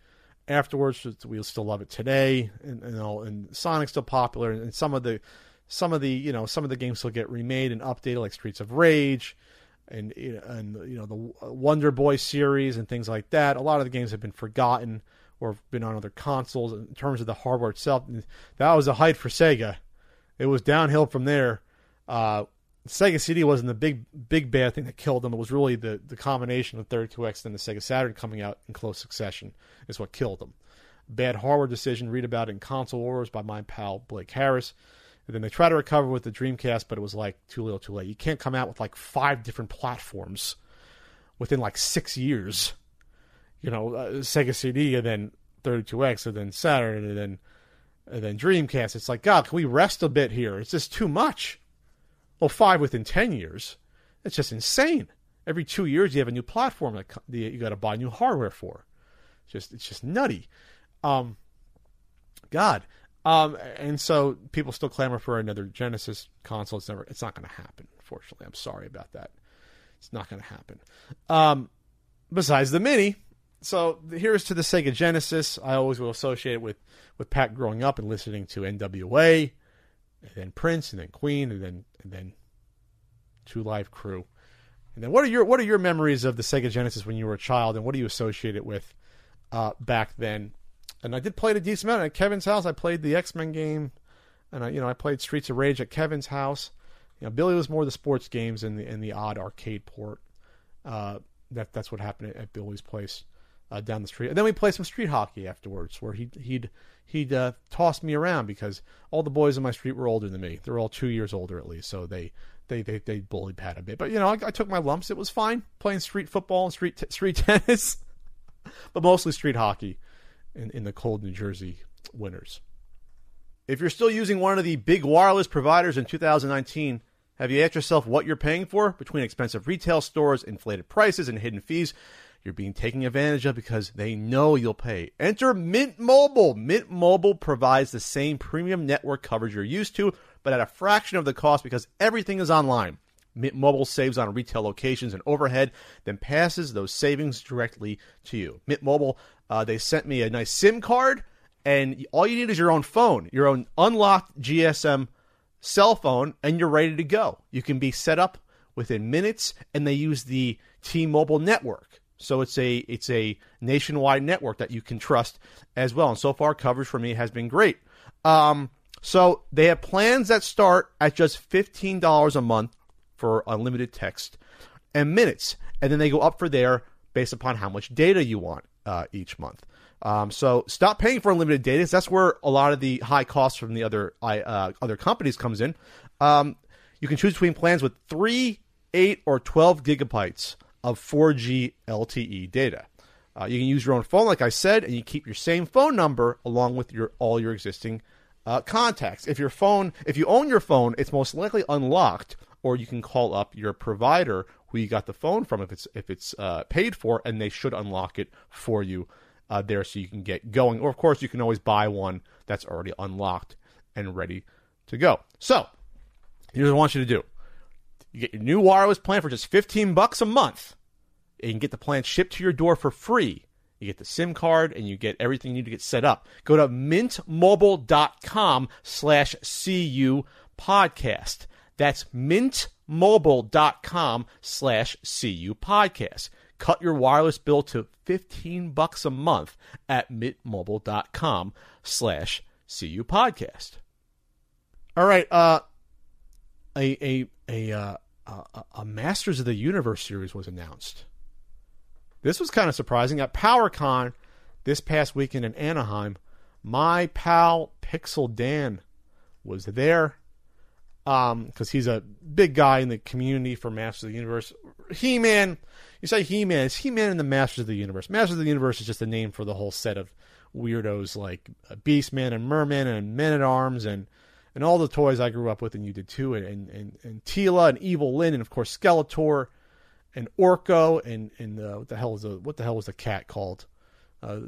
afterwards. We still love it today, and you know, and Sonic's still popular, and some of the some of the you know some of the games still get remade and updated, like Streets of Rage and and you know the Wonder Boy series and things like that. A lot of the games have been forgotten or been on other consoles. In terms of the hardware itself, that was a height for Sega. It was downhill from there. Uh, Sega CD wasn't the big big bad thing that killed them. It was really the the combination of 32X and the Sega Saturn coming out in close succession is what killed them. Bad hardware decision. Read about in Console Wars by my pal Blake Harris. And then they try to recover with the Dreamcast, but it was like too little, too late. You can't come out with like five different platforms within like six years. You know, uh, Sega CD and then 32X, and then Saturn, and then and then Dreamcast. It's like, God, can we rest a bit here? It's just too much. Well, five within 10 years. It's just insane. Every two years, you have a new platform that you got to buy new hardware for. It's just, it's just nutty. Um, God. Um, and so people still clamor for another Genesis console. It's never, it's not going to happen. Unfortunately, I'm sorry about that. It's not going to happen. Um, besides the Mini, so here's to the Sega Genesis. I always will associate it with with Pat growing up and listening to N.W.A. and then Prince and then Queen and then and then Two Live Crew. And then what are your what are your memories of the Sega Genesis when you were a child and what do you associate it with uh, back then? And I did play it a decent amount at Kevin's house. I played the X Men game, and I you know I played Streets of Rage at Kevin's house. You know Billy was more the sports games and the and the odd arcade port. Uh, that that's what happened at, at Billy's place uh, down the street. And then we played some street hockey afterwards, where he'd he'd he'd uh, toss me around because all the boys in my street were older than me. They're all two years older at least, so they they they, they bullied Pat a bit. But you know, I, I took my lumps. It was fine playing street football and street t- street tennis, but mostly street hockey in in the cold New Jersey winters. If you're still using one of the big wireless providers in 2019, have you asked yourself what you're paying for between expensive retail stores, inflated prices, and hidden fees? You're being taken advantage of because they know you'll pay. Enter Mint Mobile. Mint Mobile provides the same premium network coverage you're used to, but at a fraction of the cost because everything is online. Mint Mobile saves on retail locations and overhead, then passes those savings directly to you. Mint Mobile, uh, they sent me a nice SIM card, and all you need is your own phone, your own unlocked GSM cell phone, and you're ready to go. You can be set up within minutes, and they use the T Mobile network. So it's a it's a nationwide network that you can trust as well. And so far, coverage for me has been great. Um, so they have plans that start at just fifteen dollars a month for unlimited text and minutes, and then they go up for there based upon how much data you want uh, each month. Um, so stop paying for unlimited data. That's where a lot of the high costs from the other uh, other companies comes in. Um, you can choose between plans with three, eight, or twelve gigabytes of 4G LTE data. Uh, you can use your own phone, like I said, and you keep your same phone number along with your all your existing uh, contacts. If your phone, if you own your phone, it's most likely unlocked, or you can call up your provider who you got the phone from if it's if it's uh, paid for, and they should unlock it for you uh, there, so you can get going. Or of course, you can always buy one that's already unlocked and ready to go. So here's what I want you to do: you get your new wireless plan for just 15 bucks a month. And you can get the plan shipped to your door for free. You get the SIM card and you get everything you need to get set up. Go to mintmobile.com slash CU podcast. That's mintmobile.com slash CU podcast. Cut your wireless bill to 15 bucks a month at mintmobile.com slash CU podcast. All right, uh, a, a, a, uh, a, Masters of the Universe series was announced. This was kind of surprising. At PowerCon this past weekend in Anaheim, my pal Pixel Dan was there because um, he's a big guy in the community for Masters of the Universe. He Man, you say He Man, it's He Man in the Masters of the Universe. Masters of the Universe is just a name for the whole set of weirdos like Beastman and Merman and Men at Arms and and all the toys I grew up with, and you did too, and and and Teela and Evil Lyn, and of course Skeletor, and Orko, and and what the hell is the what the hell was the cat called? Uh,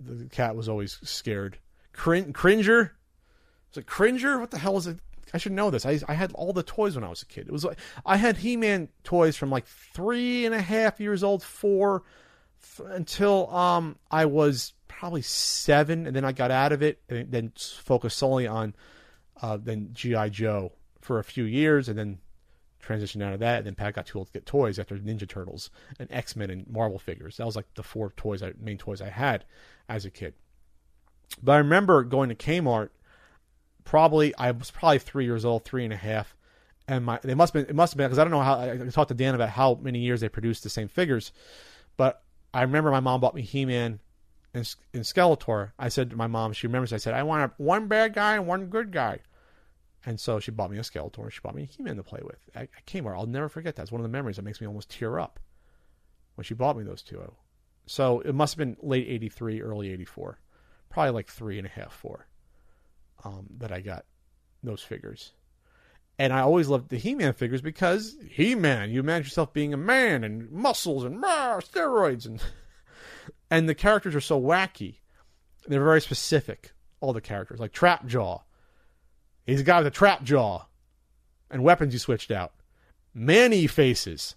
the cat was always scared. Crin- Cringer, was it Cringer? What the hell was it? I should know this. I I had all the toys when I was a kid. It was like I had He Man toys from like three and a half years old, four, until um I was probably seven, and then I got out of it and then focused solely on uh, then GI Joe for a few years, and then transitioned out of that. And then Pat got too old to get toys after Ninja Turtles and X Men and Marvel figures. That was like the four toys, I, main toys I had as a kid. But I remember going to Kmart. Probably I was probably three years old, three and a half, and my they must have been it must have been because I don't know how I talked to Dan about how many years they produced the same figures, but I remember my mom bought me He Man and, and Skeletor. I said to my mom, she remembers I said I want one bad guy and one good guy. And so she bought me a Skeletor. She bought me a He-Man to play with. Came here. I'll never forget that. It's one of the memories that makes me almost tear up when she bought me those two. So it must have been late 83, early 84. Probably like three and a half, four um, that I got those figures. And I always loved the He Man figures because He Man, you imagine yourself being a man and muscles and rah, steroids and and the characters are so wacky. They're very specific, all the characters. Like Trap Jaw. He's a guy with a trap jaw. And weapons he switched out. Many faces.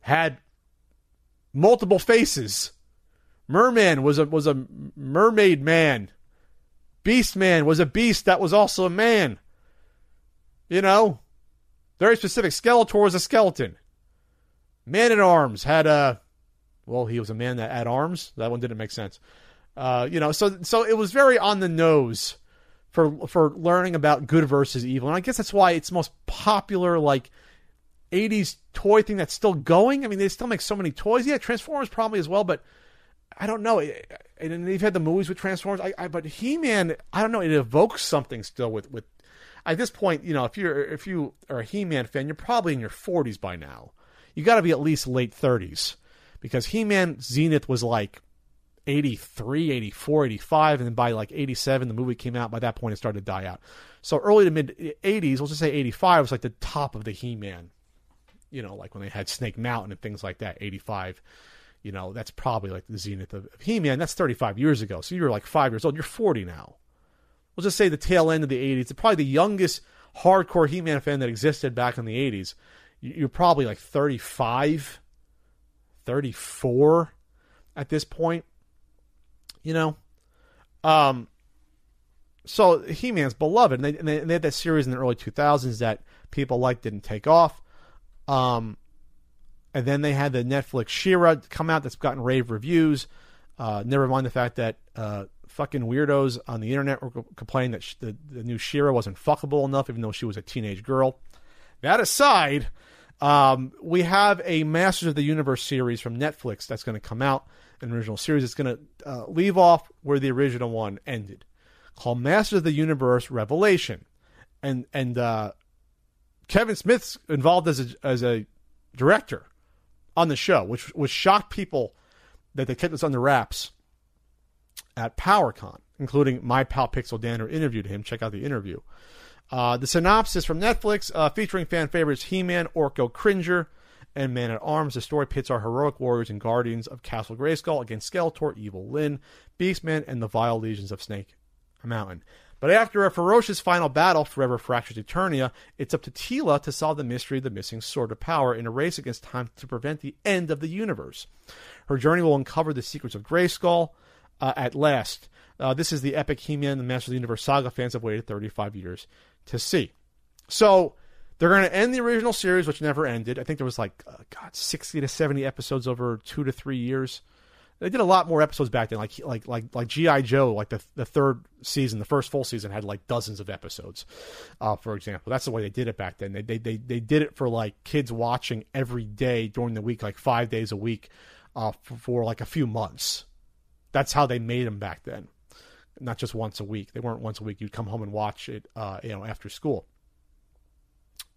Had multiple faces. Merman was a was a mermaid man. Beast Man was a beast that was also a man. You know, very specific. Skeletor was a skeleton. Man at Arms had a, well, he was a man that had arms. That one didn't make sense. Uh, you know, so so it was very on the nose for for learning about good versus evil, and I guess that's why it's most popular like '80s toy thing that's still going. I mean, they still make so many toys. Yeah, Transformers probably as well, but I don't know. And they've had the movies with Transformers. I, I but He Man, I don't know. It evokes something still with with. At this point, you know, if you're if you are a He Man fan, you're probably in your 40s by now. You got to be at least late 30s because He Man Zenith was like 83, 84, 85, and then by like 87, the movie came out. By that point, it started to die out. So early to mid 80s, let's just say 85 was like the top of the He Man. You know, like when they had Snake Mountain and things like that. 85 you know, that's probably like the zenith of, He Man. That's 35 years ago. So you're like five years old. You're 40 now. We'll just say the tail end of the 80s. Probably the youngest hardcore He Man fan that existed back in the 80s. You're probably like 35, 34 at this point. You know? Um, so He Man's beloved. And they, and they, and they had that series in the early 2000s that people liked, didn't take off. Um, and then they had the Netflix She-Ra come out that's gotten rave reviews. Uh, never mind the fact that uh, fucking weirdos on the internet were complaining that the, the new She-Ra wasn't fuckable enough, even though she was a teenage girl. That aside, um, we have a Masters of the Universe series from Netflix that's going to come out, an original series. It's going to uh, leave off where the original one ended, called Masters of the Universe Revelation, and and uh, Kevin Smith's involved as a as a director on the show, which which shocked people that they kept this under wraps at PowerCon, including my pal Pixel Danner interviewed him. Check out the interview. Uh, the synopsis from Netflix, uh, featuring fan favorites He-Man, Orko Cringer, and Man at Arms. The story pits our heroic warriors and guardians of Castle Grayskull against Skeletor, Evil Lyn, Beastman, and the vile legions of Snake Mountain. But after a ferocious final battle, Forever Fractures Eternia, it's up to Teela to solve the mystery of the missing Sword of Power in a race against time to prevent the end of the universe. Her journey will uncover the secrets of Grayskull uh, at last. Uh, this is the epic He-Man, the Master of the Universe saga fans have waited 35 years to see. So they're going to end the original series, which never ended. I think there was like, uh, God, 60 to 70 episodes over two to three years. They did a lot more episodes back then, like like like like GI Joe, like the the third season, the first full season had like dozens of episodes. Uh, for example, that's the way they did it back then. They, they they they did it for like kids watching every day during the week, like five days a week, uh, for, for like a few months. That's how they made them back then, not just once a week. They weren't once a week. You'd come home and watch it, uh, you know, after school.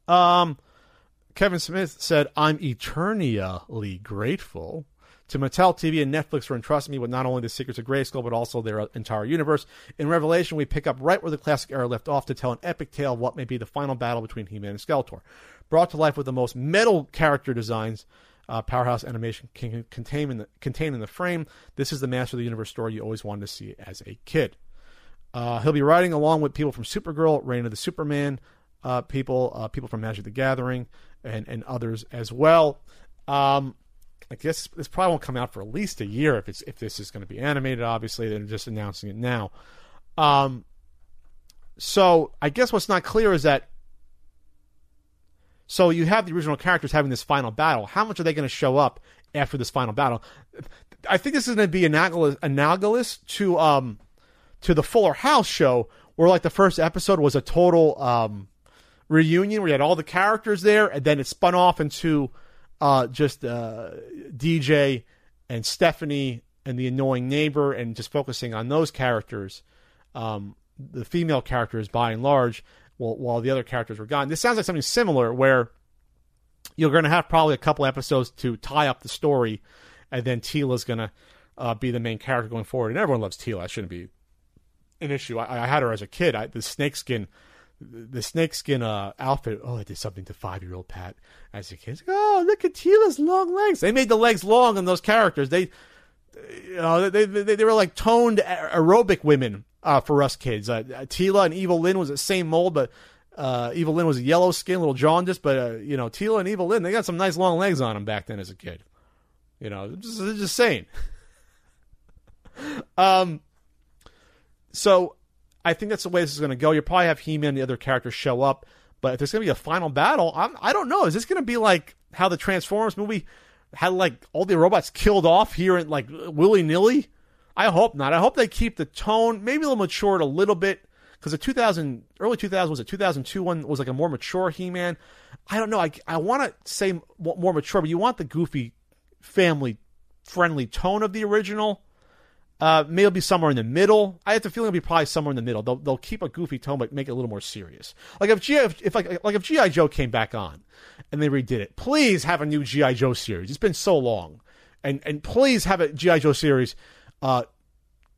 Um, Kevin Smith said, "I'm eternally grateful." to Mattel TV and Netflix for entrusting me with not only the secrets of Grayskull, but also their entire universe. In Revelation, we pick up right where the classic era left off to tell an epic tale of what may be the final battle between He-Man and Skeletor. Brought to life with the most metal character designs uh, Powerhouse Animation can contain in, the, contain in the frame. This is the Master of the Universe story you always wanted to see as a kid. Uh, he'll be riding along with people from Supergirl, Reign of the Superman, uh, people, uh, people from Magic the Gathering, and, and others as well. Um, I guess this probably won't come out for at least a year if it's if this is going to be animated. Obviously, they're just announcing it now. Um, so I guess what's not clear is that. So you have the original characters having this final battle. How much are they going to show up after this final battle? I think this is going to be analogous, analogous to um, to the Fuller House show, where like the first episode was a total um, reunion where you had all the characters there, and then it spun off into uh, just uh, DJ and Stephanie and the annoying neighbor, and just focusing on those characters, um, the female characters by and large, while, while the other characters were gone. This sounds like something similar where you're going to have probably a couple episodes to tie up the story, and then Teela's gonna uh, be the main character going forward. And everyone loves Teela. That shouldn't be an issue. I, I had her as a kid. I, the snakeskin, the snakeskin uh, outfit. Oh, it did something to five year old Pat as a kid. Oh, look at Teela's long legs. They made the legs long on those characters. They, you know, they they, they were like toned aerobic women uh, for us kids. Uh, Teela and Evil Lyn was the same mold, but uh, Evil Lyn was yellow skin, a little jaundiced. But uh, you know, Teela and Evil Lyn, they got some nice long legs on them back then as a kid. You know, just, just saying. um, so I think that's the way this is going to go. You'll probably have He-Man and the other characters show up, but if there's going to be a final battle, I'm, I don't know. Is this going to be like how the Transformers movie had like all the robots killed off here and like willy nilly? I hope not. I hope they keep the tone, maybe they'll mature it a little bit because the 2000 early 2000 was a 2002 one was like a more mature He-Man. I don't know. I I want to say more mature, but you want the goofy family friendly tone of the original. Uh, maybe it'll be somewhere in the middle. I have the feeling it'll be probably somewhere in the middle. They'll, they'll keep a goofy tone, but make it a little more serious. Like if GI, if, if like like if GI Joe came back on, and they redid it, please have a new GI Joe series. It's been so long, and and please have a GI Joe series, uh,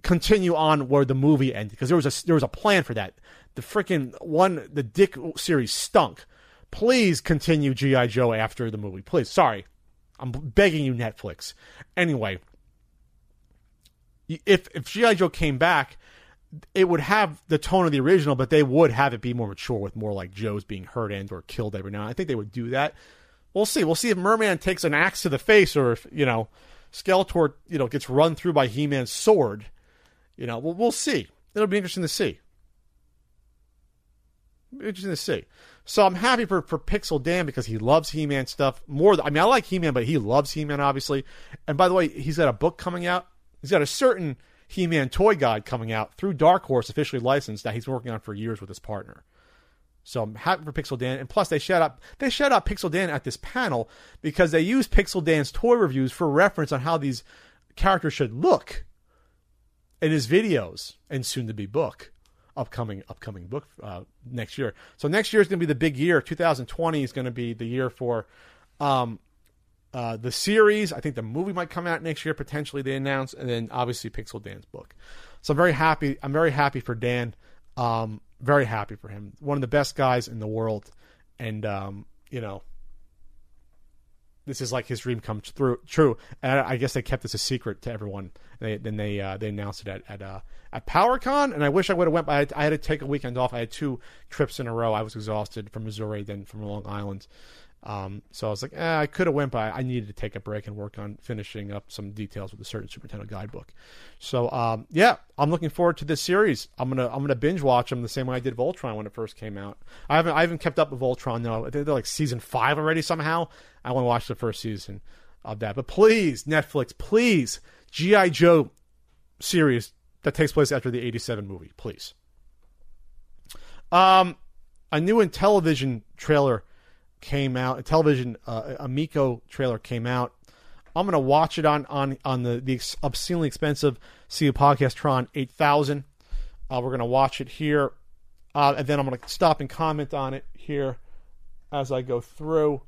continue on where the movie ended because there was a there was a plan for that. The freaking one, the Dick series stunk. Please continue GI Joe after the movie. Please, sorry, I'm begging you, Netflix. Anyway, if if GI Joe came back, it would have the tone of the original, but they would have it be more mature with more like Joe's being hurt and or killed every now. And I think they would do that. We'll see. We'll see if Merman takes an axe to the face or if you know Skeletor you know gets run through by He Man's sword. You know, we'll, we'll see. It'll be interesting to see. Interesting to see. So I'm happy for, for Pixel Dan because he loves He Man stuff more. I mean, I like He Man, but he loves He Man, obviously. And by the way, he's got a book coming out. He's got a certain He Man toy guide coming out through Dark Horse, officially licensed, that he's working on for years with his partner. So I'm happy for Pixel Dan. And plus, they shout out they shout out Pixel Dan at this panel because they use Pixel Dan's toy reviews for reference on how these characters should look in his videos and soon to be book upcoming upcoming book uh, next year. So next year is going to be the big year. 2020 is going to be the year for um, uh, the series. I think the movie might come out next year potentially. They announced, and then obviously Pixel Dan's book. So I'm very happy. I'm very happy for Dan. Um, very happy for him. One of the best guys in the world, and um, you know, this is like his dream come through, true. And I guess they kept this a secret to everyone. They, then they uh, they announced it at at, uh, at PowerCon, and I wish I would have went. I I had, to take a weekend off. I had two trips in a row. I was exhausted from Missouri, then from Long Island. Um, so I was like, eh, I could have went, but I needed to take a break and work on finishing up some details with the certain Super Nintendo guidebook. So um, yeah, I'm looking forward to this series. I'm gonna I'm gonna binge watch them the same way I did Voltron when it first came out. I haven't I haven't kept up with Voltron though. Think they're like season five already somehow. I want to watch the first season of that. But please, Netflix, please, GI Joe series that takes place after the '87 movie, please. Um, a new Intellivision trailer came out. Intellivision uh, Amico trailer came out. I'm gonna watch it on on on the the obscenely expensive CU Podcast Tron 8000. Uh, we're gonna watch it here, uh, and then I'm gonna stop and comment on it here as I go through.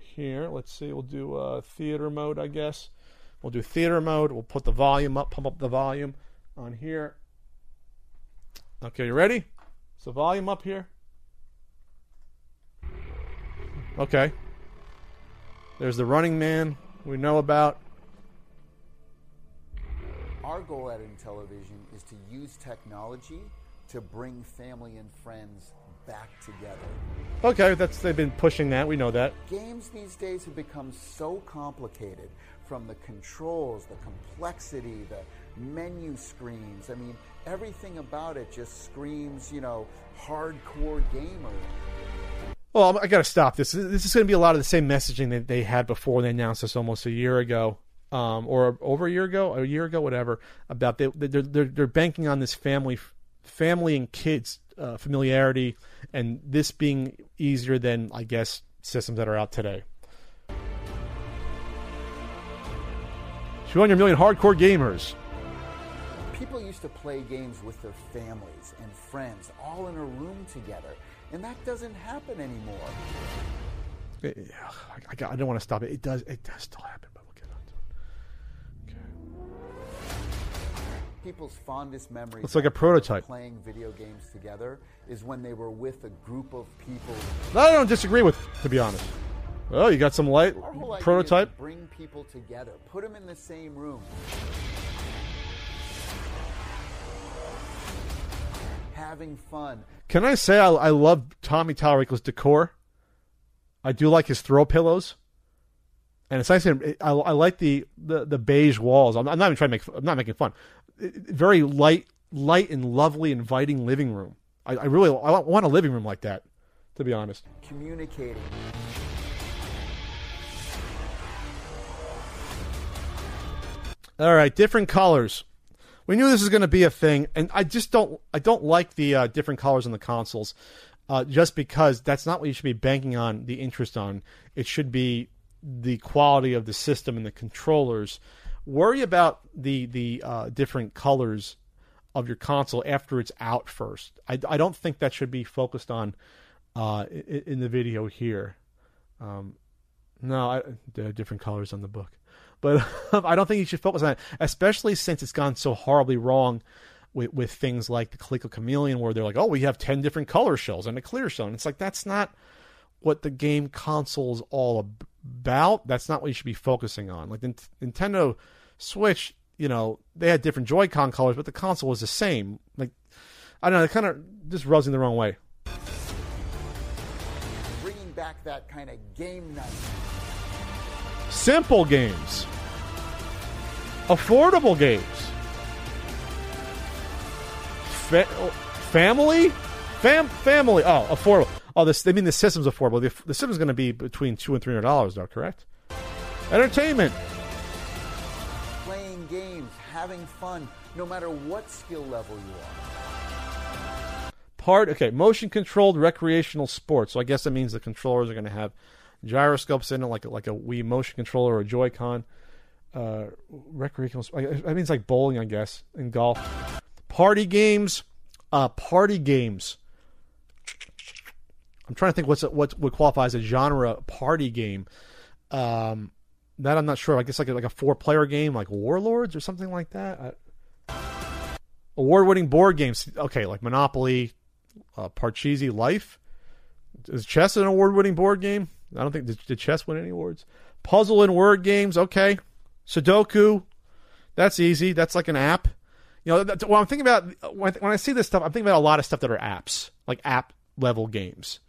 Here, let's see. We'll do uh, theater mode, I guess. We'll do theater mode. We'll put the volume up, pump up the volume on here. Okay, you ready? So volume up here. Okay. There's the running man we know about. Our goal at Intellivision is to use technology to bring family and friends back together. Okay, that's they've been pushing that. We know that. Games these days have become so complicated from the controls, the complexity, the menu screens. I mean, everything about it just screams, you know, hardcore gamer. Well, I got to stop this. This is going to be a lot of the same messaging that they had before they announced this almost a year ago, um, or over a year ago, a year ago, whatever. About they, they're they're they're banking on this family, family and kids uh, familiarity, and this being easier than I guess systems that are out today. 200 million hardcore gamers. People used to play games with their families and friends, all in a room together and that doesn't happen anymore. Yeah, I, I, I don't want to stop it. It does. It does still happen, but we'll get onto it. Okay. People's fondest memories. It's like a prototype. Playing video games together is when they were with a group of people. That I don't disagree with, to be honest. Oh, you got some light prototype. Bring people together. Put them in the same room. Having fun. Can I say I, I love Tommy Tallarico's decor? I do like his throw pillows, and it's nice. and I, I like the, the, the beige walls. I'm, I'm not even trying to make. I'm not making fun. It- very light, light and lovely, inviting living room. I, I really I want a living room like that. To be honest, communicating. all right, different colors. We knew this was going to be a thing, and I just don't. I don't like the uh, different colors on the consoles, uh, just because that's not what you should be banking on the interest on. It should be the quality of the system and the controllers. Worry about the the uh, different colors of your console after it's out first. I, I don't think that should be focused on uh, in, in the video here. Um, no, I, different colors on the book, but I don't think you should focus on it, especially since it's gone so horribly wrong with with things like the Coleco Chameleon, where they're like, "Oh, we have ten different color shells and a clear shell," and it's like that's not what the game console is all about. That's not what you should be focusing on. Like the Nintendo Switch, you know, they had different Joy-Con colors, but the console was the same. Like I don't know, it kind of just rubs me the wrong way. Bringing back that kind of game night. Simple games. Affordable games. Fa- family? Fam- family. Oh, affordable. Oh, this. They mean the system's affordable. The, the system's going to be between two and three hundred dollars, though. Correct? Entertainment. Playing games, having fun, no matter what skill level you are. Part. Okay, motion controlled recreational sports. So I guess that means the controllers are going to have gyroscopes in it, like like a Wii motion controller or a Joy-Con. Uh, recreational. That means like bowling, I guess, and golf. Party games. Uh, party games. I'm trying to think what's a, what would qualify as a genre party game. Um, that I'm not sure. I guess like a, like a four player game, like Warlords or something like that. Award winning board games. Okay, like Monopoly, uh, Parcheesi, Life. Is chess an award winning board game? I don't think did, did chess win any awards. Puzzle and word games. Okay, Sudoku. That's easy. That's like an app. You know, that's, well, I'm thinking about when I, when I see this stuff. I'm thinking about a lot of stuff that are apps, like app level games,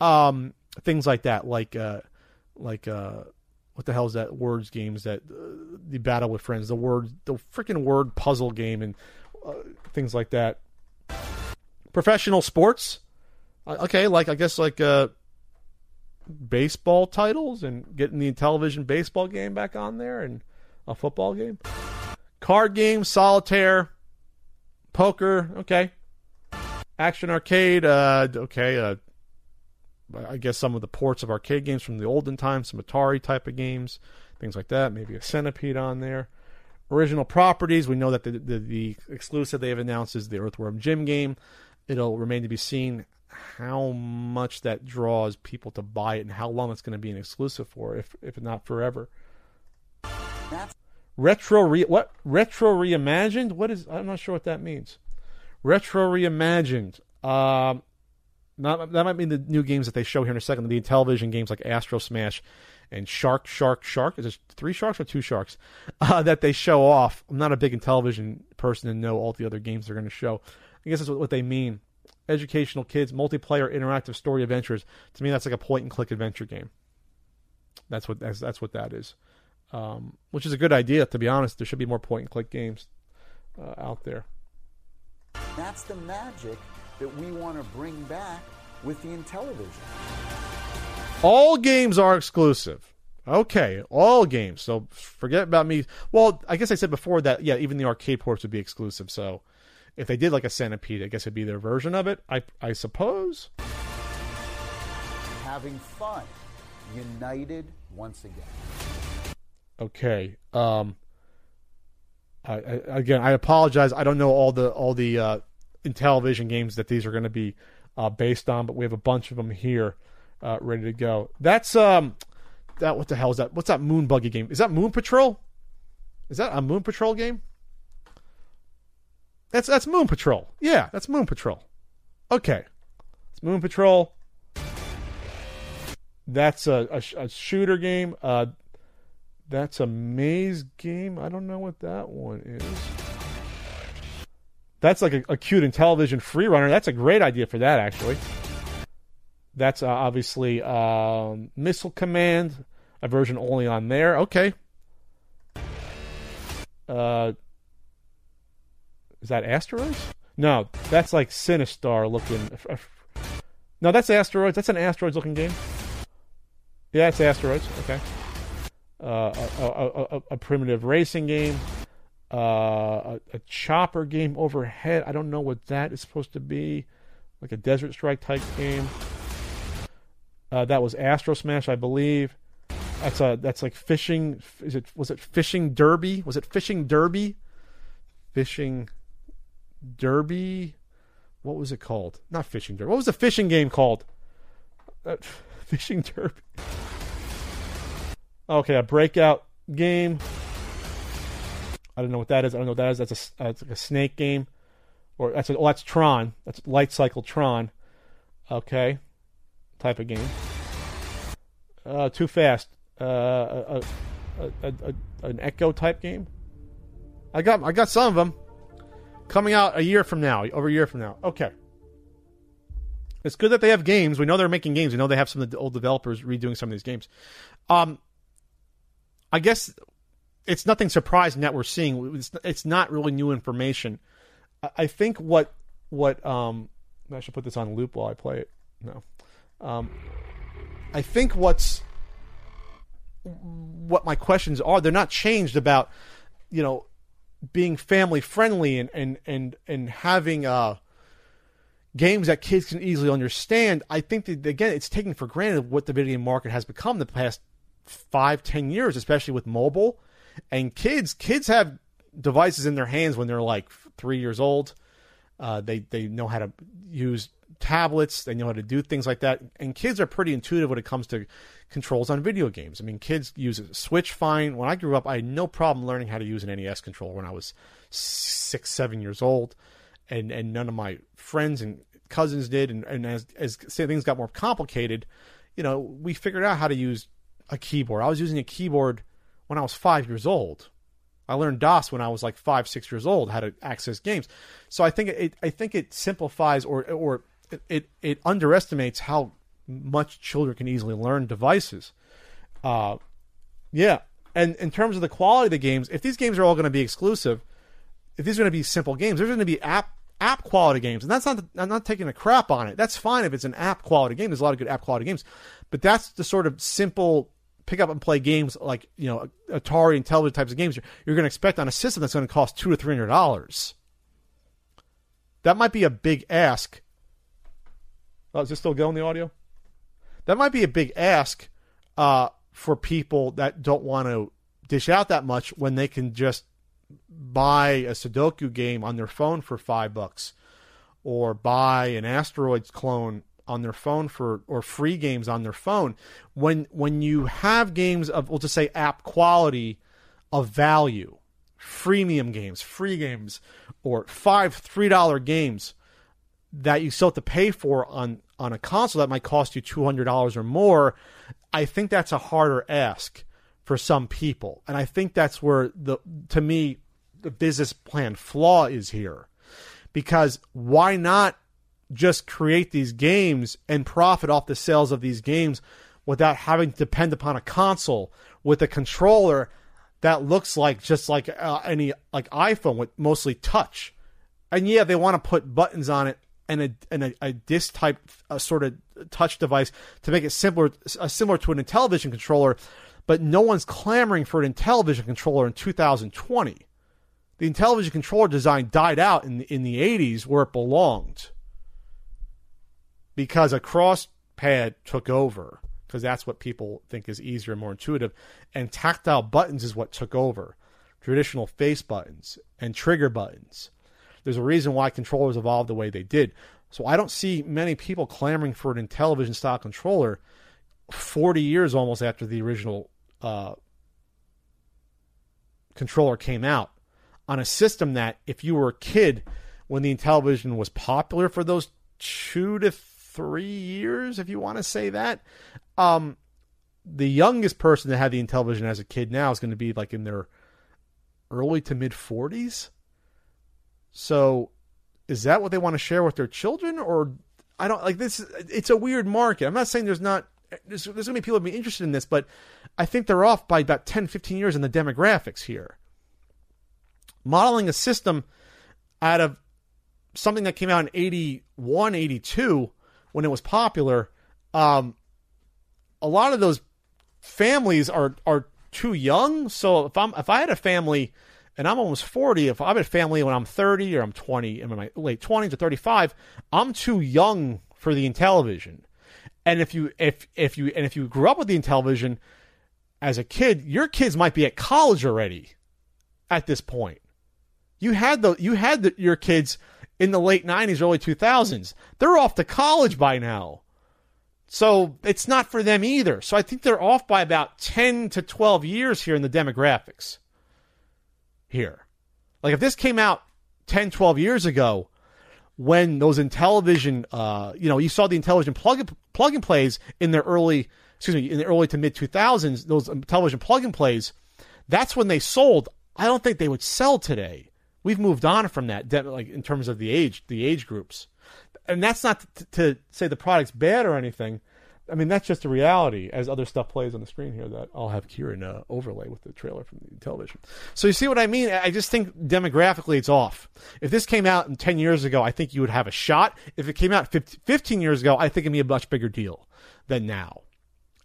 um, things like that, like uh, like uh, what the hell is that words games that uh, the battle with friends, the word, the freaking word puzzle game, and uh, things like that. Professional sports, Uh, okay, like I guess like uh, baseball titles and getting the Intellivision baseball game back on there and a football game. Card games, solitaire, poker, okay. Action arcade, uh, okay. Uh, I guess some of the ports of arcade games from the olden times, some Atari type of games, things like that. Maybe a Centipede on there. Original properties, we know that the, the, the exclusive they have announced is the Earthworm Jim game. It'll remain to be seen how much that draws people to buy it and how long it's going to be an exclusive for, if if not forever. That's Retro re what retro reimagined? What is I'm not sure what that means. Retro reimagined. Um, not, that might mean the new games that they show here in a second. The Intellivision games like Astro Smash and Shark Shark Shark. Is it three sharks or two sharks uh, that they show off? I'm not a big Intellivision person and know all the other games they're going to show. I guess that's what, what they mean. Educational kids, multiplayer, interactive story adventures. To me, that's like a point and click adventure game. That's what that's, that's what that is. Um, which is a good idea, to be honest. There should be more point and click games uh, out there. that's the magic that we want to bring back with the Intellivision. All games are exclusive. Okay, all games. So forget about me. Well, I guess I said before that, yeah, even the arcade ports would be exclusive. So if they did like a Centipede, I guess it'd be their version of it. I I suppose. Having fun, united once again. Okay. Um. I, I, again, I apologize. I don't know all the all the uh, Intellivision games that these are going to be uh, based on, but we have a bunch of them here uh, ready to go. That's um, that what the hell is that? What's that Moon Buggy game? Is that Moon Patrol? Is that a Moon Patrol game? That's that's Moon Patrol. Yeah, that's Moon Patrol. Okay, it's Moon Patrol. That's a, a, a shooter game. Uh, that's a maze game. I don't know what that one is. That's like a, a cute Intellivision free runner. That's a great idea for that, actually. That's uh, obviously um, Missile Command, a version only on there. Okay. Uh, is that asteroids? No, that's like Sinistar looking. No, that's asteroids. That's an asteroids looking game. Yeah, it's asteroids. Okay. Uh, a, a, a, a, primitive racing game. Uh, a, chopper game overhead. I don't know what that is supposed to be. Like a Desert Strike type game. Uh, that was Astro Smash, I believe. That's a that's like fishing. Is it was it fishing derby? Was it fishing derby? Fishing derby. What was it called? Not fishing derby. What was the fishing game called? Uh, fishing derby. Okay, a breakout game. I don't know what that is. I don't know what that is. That's a that's like a snake game, or that's a, oh that's Tron. That's Light Cycle Tron. Okay, type of game. Uh, too fast. Uh, a, a, a, an Echo type game. I got I got some of them coming out a year from now, over a year from now. Okay. It's good that they have games. We know they're making games. We know they have some of the old developers redoing some of these games. Um, I guess it's nothing surprising that we're seeing. It's, it's not really new information. I, I think what what um, I should put this on loop while I play it. No, um, I think what's what my questions are. They're not changed about you know being family friendly and and and and having uh games that kids can easily understand. I think that again, it's taken for granted what the video market has become the past five ten years, especially with mobile and kids. Kids have devices in their hands when they're like three years old. Uh, they they know how to use tablets. They know how to do things like that. And kids are pretty intuitive when it comes to controls on video games. I mean, kids use a Switch fine. When I grew up, I had no problem learning how to use an NES controller when I was six, seven years old, and and none of my friends and cousins did. And, and as as things got more complicated, you know, we figured out how to use a keyboard. I was using a keyboard when I was five years old. I learned DOS when I was like five, six years old, how to access games. So I think it, I think it simplifies or or it, it, it underestimates how much children can easily learn devices. Uh, yeah, and in terms of the quality of the games, if these games are all going to be exclusive, if these are going to be simple games, there's going to be app app quality games, and that's not I'm not taking a crap on it. That's fine if it's an app quality game. There's a lot of good app quality games, but that's the sort of simple pick up and play games like you know Atari and Intellivision types of games. You're, you're going to expect on a system that's going to cost two to three hundred dollars. That might be a big ask. Oh, is this still going the audio? that might be a big ask uh, for people that don't want to dish out that much when they can just buy a Sudoku game on their phone for five bucks, or buy an Asteroids clone on their phone for or free games on their phone. When when you have games of we'll just say app quality of value, freemium games, free games, or five three dollar games that you still have to pay for on on a console that might cost you $200 or more, I think that's a harder ask for some people. And I think that's where the to me the business plan flaw is here. Because why not just create these games and profit off the sales of these games without having to depend upon a console with a controller that looks like just like uh, any like iPhone with mostly touch. And yeah, they want to put buttons on it and a and a, a disc type uh, sort of touch device to make it simpler, uh, similar to an Intellivision controller. But no one's clamoring for an Intellivision controller in 2020. The Intellivision controller design died out in the, in the 80s where it belonged because a cross pad took over because that's what people think is easier and more intuitive and tactile buttons is what took over traditional face buttons and trigger buttons there's a reason why controllers evolved the way they did. So I don't see many people clamoring for an Intellivision style controller 40 years almost after the original uh, controller came out on a system that if you were a kid when the Intellivision was popular for those two to three years, if you want to say that. Um, the youngest person that had the Intellivision as a kid now is going to be like in their early to mid 40s. So, is that what they want to share with their children, or I don't like this? It's a weird market. I'm not saying there's not there's, there's going to be people be interested in this, but I think they're off by about 10, 15 years in the demographics here. Modeling a system out of something that came out in 81, 82 when it was popular, um, a lot of those families are are too young. So if I'm if I had a family and I'm almost 40, if I have a family when I'm 30 or I'm 20 in my late 20s or 35, I'm too young for the Intellivision. And if you if if you and if you grew up with the Intellivision as a kid, your kids might be at college already at this point. You had the you had the, your kids in the late 90s, early 2000s. They're off to college by now. So it's not for them either. So I think they're off by about 10 to 12 years here in the demographics. Here. Like if this came out 10, 12 years ago, when those Intellivision, uh, you know, you saw the Intellivision plug plug and plays in their early, excuse me, in the early to mid 2000s, those Intellivision plug and plays, that's when they sold. I don't think they would sell today. We've moved on from that, like in terms of the age, the age groups, and that's not to say the product's bad or anything. I mean, that's just a reality as other stuff plays on the screen here that I'll have Kieran uh, overlay with the trailer from the Intellivision. So you see what I mean? I just think demographically it's off. If this came out 10 years ago, I think you would have a shot. If it came out 15 years ago, I think it'd be a much bigger deal than now.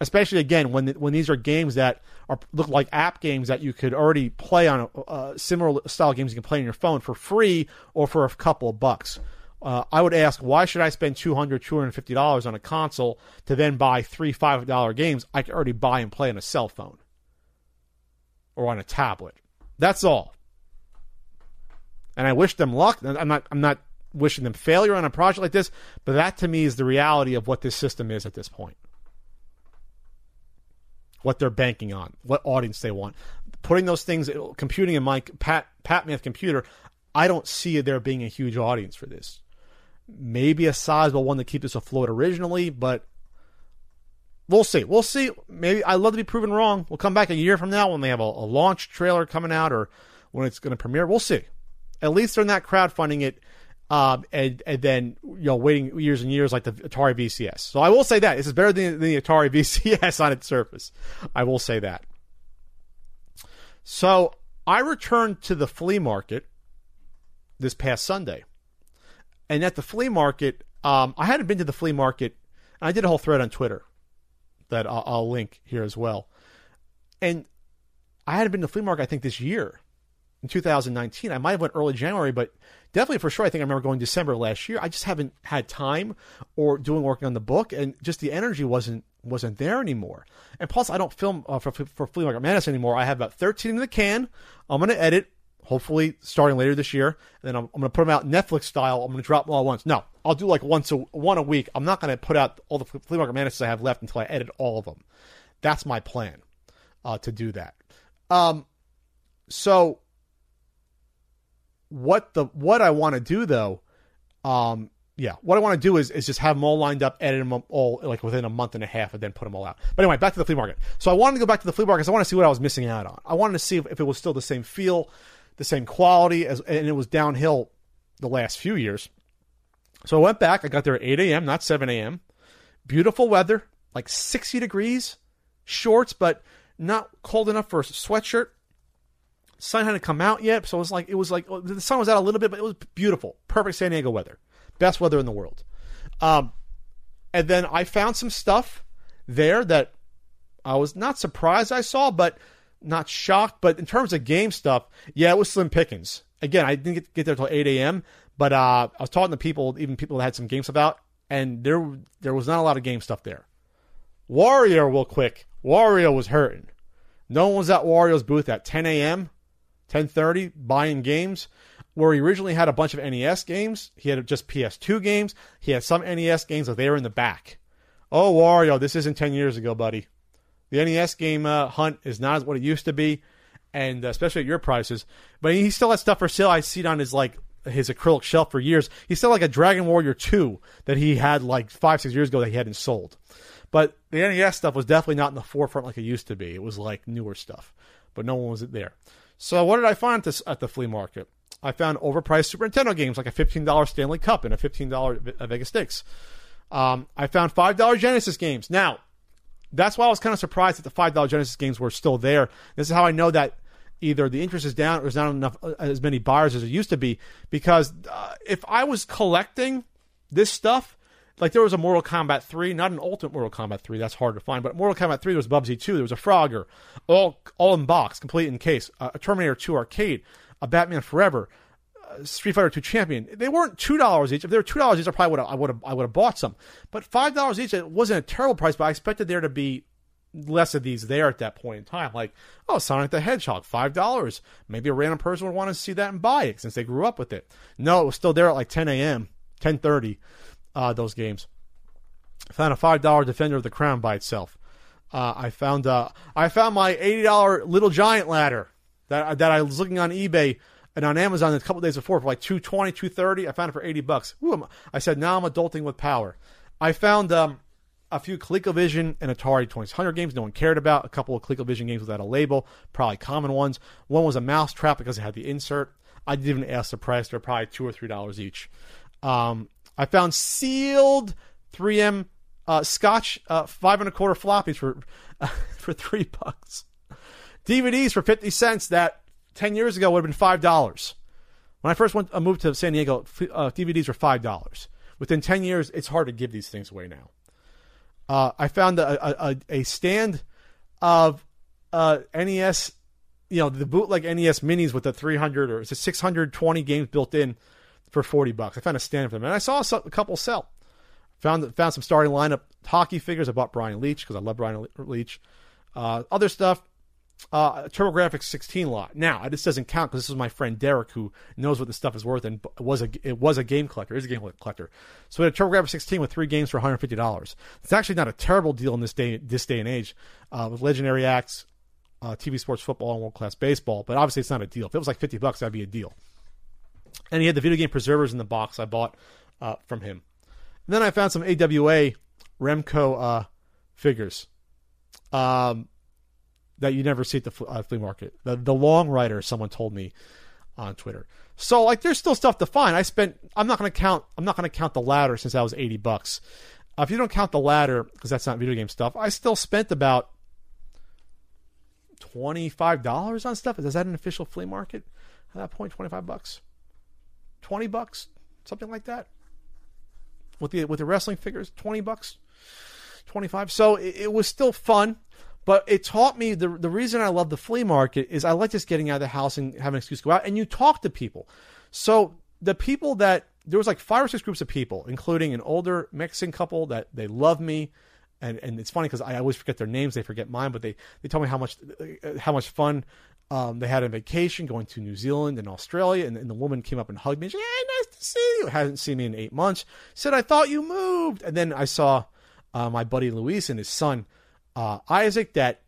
Especially again when when these are games that are look like app games that you could already play on a, uh, similar style games you can play on your phone for free or for a couple of bucks uh, I would ask, why should I spend $200, $250 on a console to then buy three $5 games I could already buy and play on a cell phone or on a tablet? That's all. And I wish them luck. I'm not, I'm not wishing them failure on a project like this, but that to me is the reality of what this system is at this point. What they're banking on, what audience they want. Putting those things, computing in my Pat, Pat Math computer, I don't see there being a huge audience for this maybe a sizable one to keep this afloat originally, but we'll see. We'll see. Maybe I'd love to be proven wrong. We'll come back a year from now when they have a, a launch trailer coming out or when it's going to premiere. We'll see. At least they're not crowdfunding it um, and, and then you know waiting years and years like the Atari VCS. So I will say that this is better than the Atari VCS on its surface. I will say that. So I returned to the flea market this past Sunday. And at the flea market, um, I hadn't been to the flea market. I did a whole thread on Twitter that I'll, I'll link here as well. And I hadn't been to the flea market, I think, this year in 2019. I might have went early January, but definitely for sure, I think I remember going December last year. I just haven't had time or doing working on the book, and just the energy wasn't wasn't there anymore. And plus, I don't film uh, for, for Flea Market Madness anymore. I have about 13 in the can. I'm going to edit hopefully starting later this year. And then I'm, I'm going to put them out Netflix style. I'm going to drop them all once. No, I'll do like once a one a week. I'm not going to put out all the flea market madnesses I have left until I edit all of them. That's my plan uh, to do that. Um, so what the what I want to do though, um, yeah, what I want to do is is just have them all lined up, edit them all like within a month and a half, and then put them all out. But anyway, back to the flea market. So I wanted to go back to the flea market because I want to see what I was missing out on. I wanted to see if, if it was still the same feel the same quality as, and it was downhill the last few years. So I went back. I got there at 8 a.m., not 7 a.m. Beautiful weather, like 60 degrees, shorts, but not cold enough for a sweatshirt. Sun hadn't come out yet, so it was like it was like the sun was out a little bit, but it was beautiful, perfect San Diego weather, best weather in the world. Um, and then I found some stuff there that I was not surprised I saw, but not shocked, but in terms of game stuff, yeah, it was slim pickings. Again, I didn't get, get there until 8 a.m., but uh, I was talking to people, even people that had some game stuff out, and there there was not a lot of game stuff there. Wario, real quick, Wario was hurting. No one was at Wario's booth at 10 a.m., 10:30 buying games. Where he originally had a bunch of NES games, he had just PS2 games. He had some NES games, but they were in the back. Oh, Wario, this isn't 10 years ago, buddy. The NES game uh, hunt is not what it used to be, and uh, especially at your prices. But he still has stuff for sale. I see it on his like his acrylic shelf for years. He still like a Dragon Warrior 2 that he had like five, six years ago that he hadn't sold. But the NES stuff was definitely not in the forefront like it used to be. It was like newer stuff, but no one was there. So what did I find this, at the flea market? I found overpriced Super Nintendo games like a $15 Stanley Cup and a $15 Vegas Stakes. Um, I found $5 Genesis games. Now, that's why I was kind of surprised that the $5 Genesis games were still there. This is how I know that either the interest is down or there's not enough uh, as many buyers as it used to be. Because uh, if I was collecting this stuff, like there was a Mortal Kombat 3, not an Ultimate Mortal Kombat 3, that's hard to find, but Mortal Kombat 3 there was Bubsy 2, there was a Frogger, all all in box, complete in case, uh, a Terminator 2 arcade, a Batman Forever, Street Fighter 2 Champion. They weren't two dollars each. If they were two dollars each, I probably would have I would have I would have bought some. But five dollars each, it wasn't a terrible price, but I expected there to be less of these there at that point in time. Like, oh, Sonic the Hedgehog, five dollars. Maybe a random person would want to see that and buy it since they grew up with it. No, it was still there at like 10 a.m., 10:30. Uh, those games. I found a five dollar Defender of the Crown by itself. Uh, I found uh, I found my eighty dollar Little Giant ladder that that I was looking on eBay and on Amazon a couple days before for like 220 230 I found it for 80 bucks. Ooh, I said now I'm adulting with power. I found um, a few ColecoVision and Atari 2600 games no one cared about. A couple of ColecoVision games without a label, probably common ones. One was a Mousetrap because it had the insert. I didn't even ask the price. They're probably two or three dollars each. Um, I found sealed 3M uh, Scotch uh, five and a quarter floppies for uh, for three bucks. DVDs for fifty cents that ten years ago would have been five dollars. When I first went uh, moved to San Diego, uh, DVDs were five dollars. Within ten years, it's hard to give these things away now. Uh, I found a, a, a stand of uh, NES, you know, the bootleg NES minis with the 300 or it's a 620 games built in for 40 bucks. I found a stand for them, and I saw a couple sell. Found found some starting lineup hockey figures. I bought Brian Leetch because I love Brian Leetch. Uh, other stuff, uh, TurboGrafx 16 lot. Now this doesn't count because this is my friend Derek who knows what this stuff is worth and was a it was a game collector. Is a game collector. So we had a TurboGrafx 16 with three games for 150 dollars. It's actually not a terrible deal in this day this day and age uh, with Legendary Axe, uh, TV sports football, and world class baseball. But obviously it's not a deal. If it was like 50 bucks, that'd be a deal. And he had the video game preservers in the box I bought uh, from him. And then I found some AWA Remco uh, figures um, that you never see at the uh, flea market. The, the long rider, someone told me on Twitter. So like, there's still stuff to find. I spent. I'm not to count. I'm not to count the ladder since that was 80 bucks. Uh, if you don't count the ladder because that's not video game stuff, I still spent about twenty-five dollars on stuff. Is that an official flea market? At that point, twenty-five bucks, twenty bucks, something like that with the with the wrestling figures, twenty bucks, twenty five. So it, it, was still fun, but it taught me the the reason I love the flea market is I like just getting out of the house and having an excuse to go out and you talk to people. So the people that there was like five or six groups of people, including an older Mexican couple that they love me. And, and it's funny because I always forget their names; they forget mine. But they, they tell me how much how much fun um, they had a vacation going to New Zealand and Australia, and, and the woman came up and hugged me. She said, "Hey, nice to see you." Hasn't seen me in eight months. Said, "I thought you moved." And then I saw uh, my buddy Luis and his son uh, Isaac. That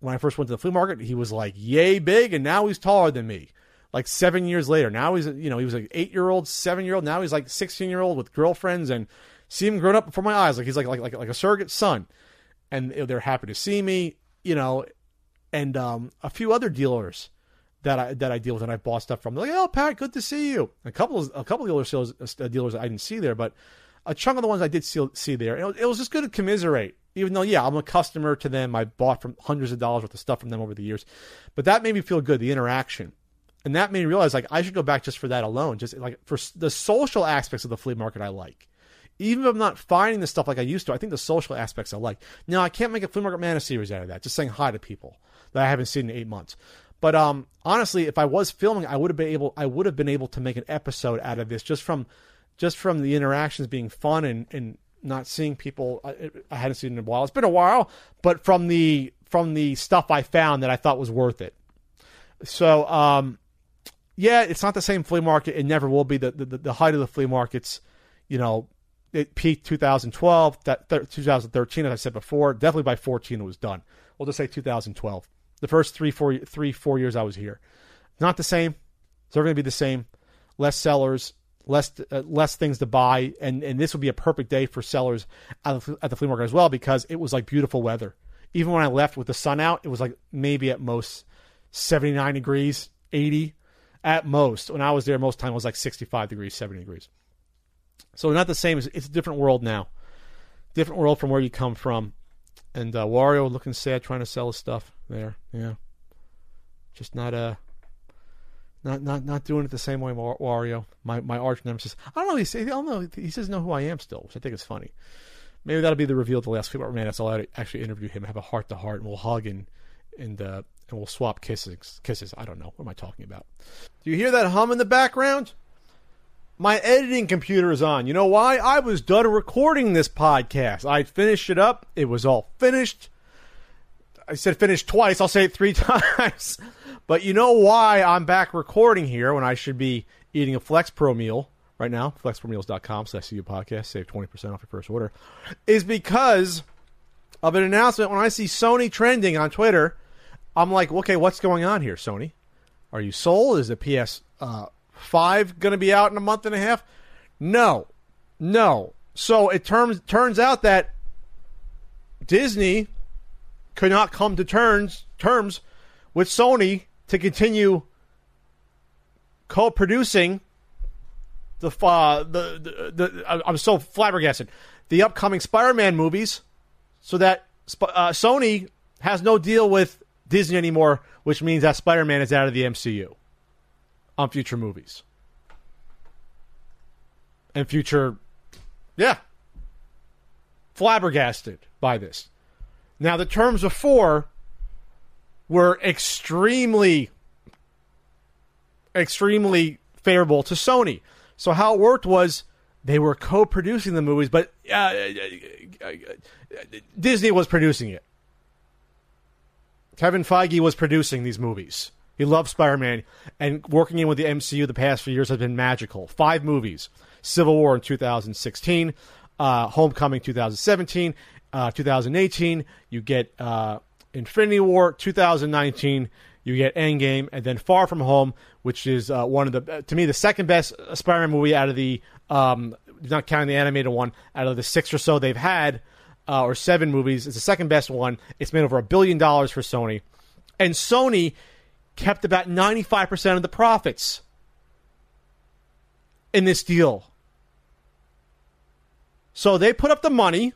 when I first went to the flea market, he was like yay big, and now he's taller than me. Like seven years later, now he's you know he was like eight year old, seven year old. Now he's like sixteen year old with girlfriends, and see him grown up before my eyes. Like he's like like like like a surrogate son, and they're happy to see me. You know, and um, a few other dealers that I that I deal with and I bought stuff from. They're like, "Oh, Pat, good to see you." A couple of a couple of dealers sales, uh, dealers I didn't see there, but a chunk of the ones I did see, see there, it, it was just good to commiserate. Even though, yeah, I'm a customer to them. I bought from hundreds of dollars worth of stuff from them over the years, but that made me feel good. The interaction, and that made me realize like I should go back just for that alone. Just like for the social aspects of the flea market, I like even if I'm not finding the stuff like I used to, I think the social aspects I like. Now I can't make a flea market mana series out of that. Just saying hi to people that I haven't seen in eight months. But um, honestly, if I was filming, I would have been able I would have been able to make an episode out of this just from just from the interactions being fun and, and not seeing people I, I hadn't seen in a while. It's been a while, but from the from the stuff I found that I thought was worth it. So um, yeah, it's not the same flea market. It never will be. The the, the height of the flea markets, you know, it peaked 2012, that 2013, as I said before. Definitely by 14, it was done. We'll just say 2012. The first three, four, three, four years I was here. Not the same. It's never going to be the same. less sellers, less uh, less things to buy, and and this would be a perfect day for sellers at the, at the flea market as well because it was like beautiful weather. Even when I left with the sun out, it was like maybe at most 79 degrees, 80 at most. When I was there, most time it was like 65 degrees, 70 degrees. So not the same. It's a different world now. Different world from where you come from. And uh, Wario looking sad, trying to sell his stuff there. Yeah, just not uh not not not doing it the same way Wario, my my arch nemesis. I don't know. He says I don't know. He says know who I am still, which I think is funny. Maybe that'll be the reveal of the last Flipper Man. I'll actually interview him, have a heart to heart, and we'll hug and and uh, and we'll swap kisses. Kisses. I don't know. What am I talking about? Do you hear that hum in the background? My editing computer is on. You know why? I was done recording this podcast. I finished it up. It was all finished. I said finished twice. I'll say it three times. But you know why I'm back recording here when I should be eating a Flex Pro meal right now? FlexProMeals.com slash CU podcast. Save 20% off your first order. Is because of an announcement when I see Sony trending on Twitter – I'm like, okay, what's going on here, Sony? Are you sold? Is the PS uh, five going to be out in a month and a half? No, no. So it turns turns out that Disney could not come to terms terms with Sony to continue co-producing the uh, the, the, the I'm so flabbergasted the upcoming Spider-Man movies, so that uh, Sony has no deal with Disney anymore, which means that Spider Man is out of the MCU on future movies. And future, yeah, flabbergasted by this. Now, the terms four were extremely, extremely favorable to Sony. So, how it worked was they were co producing the movies, but uh, uh, uh, Disney was producing it. Kevin Feige was producing these movies. He loved Spider Man, and working in with the MCU the past few years has been magical. Five movies Civil War in 2016, uh, Homecoming 2017, uh, 2018, you get uh, Infinity War 2019, you get Endgame, and then Far From Home, which is uh, one of the, to me, the second best Spider Man movie out of the, um, not counting the animated one, out of the six or so they've had uh, or seven movies. It's the second best one. It's made over a billion dollars for Sony, and Sony kept about ninety five percent of the profits in this deal. So they put up the money,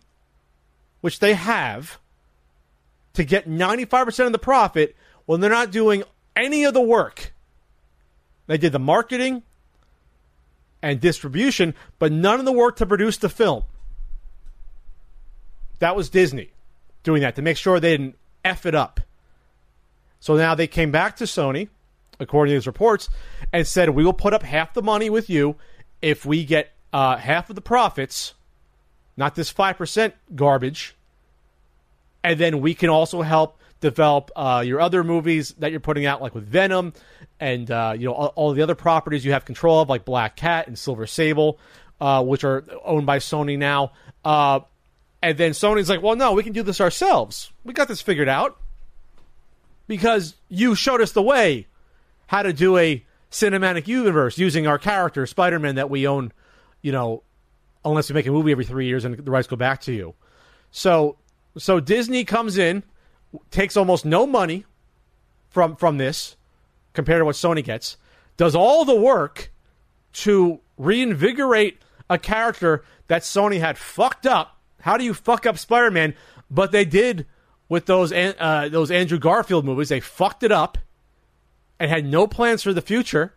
which they have, to get ninety five percent of the profit when they're not doing any of the work. They did the marketing and distribution, but none of the work to produce the film. That was Disney doing that to make sure they didn't F it up. So now they came back to Sony, according to these reports, and said, We will put up half the money with you if we get uh, half of the profits, not this 5% garbage. And then we can also help develop uh, your other movies that you're putting out, like with Venom and uh, you know all, all, the other properties you have control of, like Black Cat and Silver Sable, uh, which are owned by Sony now. Uh, and then Sony's like, well, no, we can do this ourselves. We got this figured out because you showed us the way how to do a cinematic universe using our character, Spider Man, that we own, you know, unless we make a movie every three years and the rights go back to you. So, so Disney comes in, takes almost no money from from this compared to what Sony gets, does all the work to reinvigorate a character that Sony had fucked up how do you fuck up Spider Man? But they did with those uh, those Andrew Garfield movies. They fucked it up and had no plans for the future.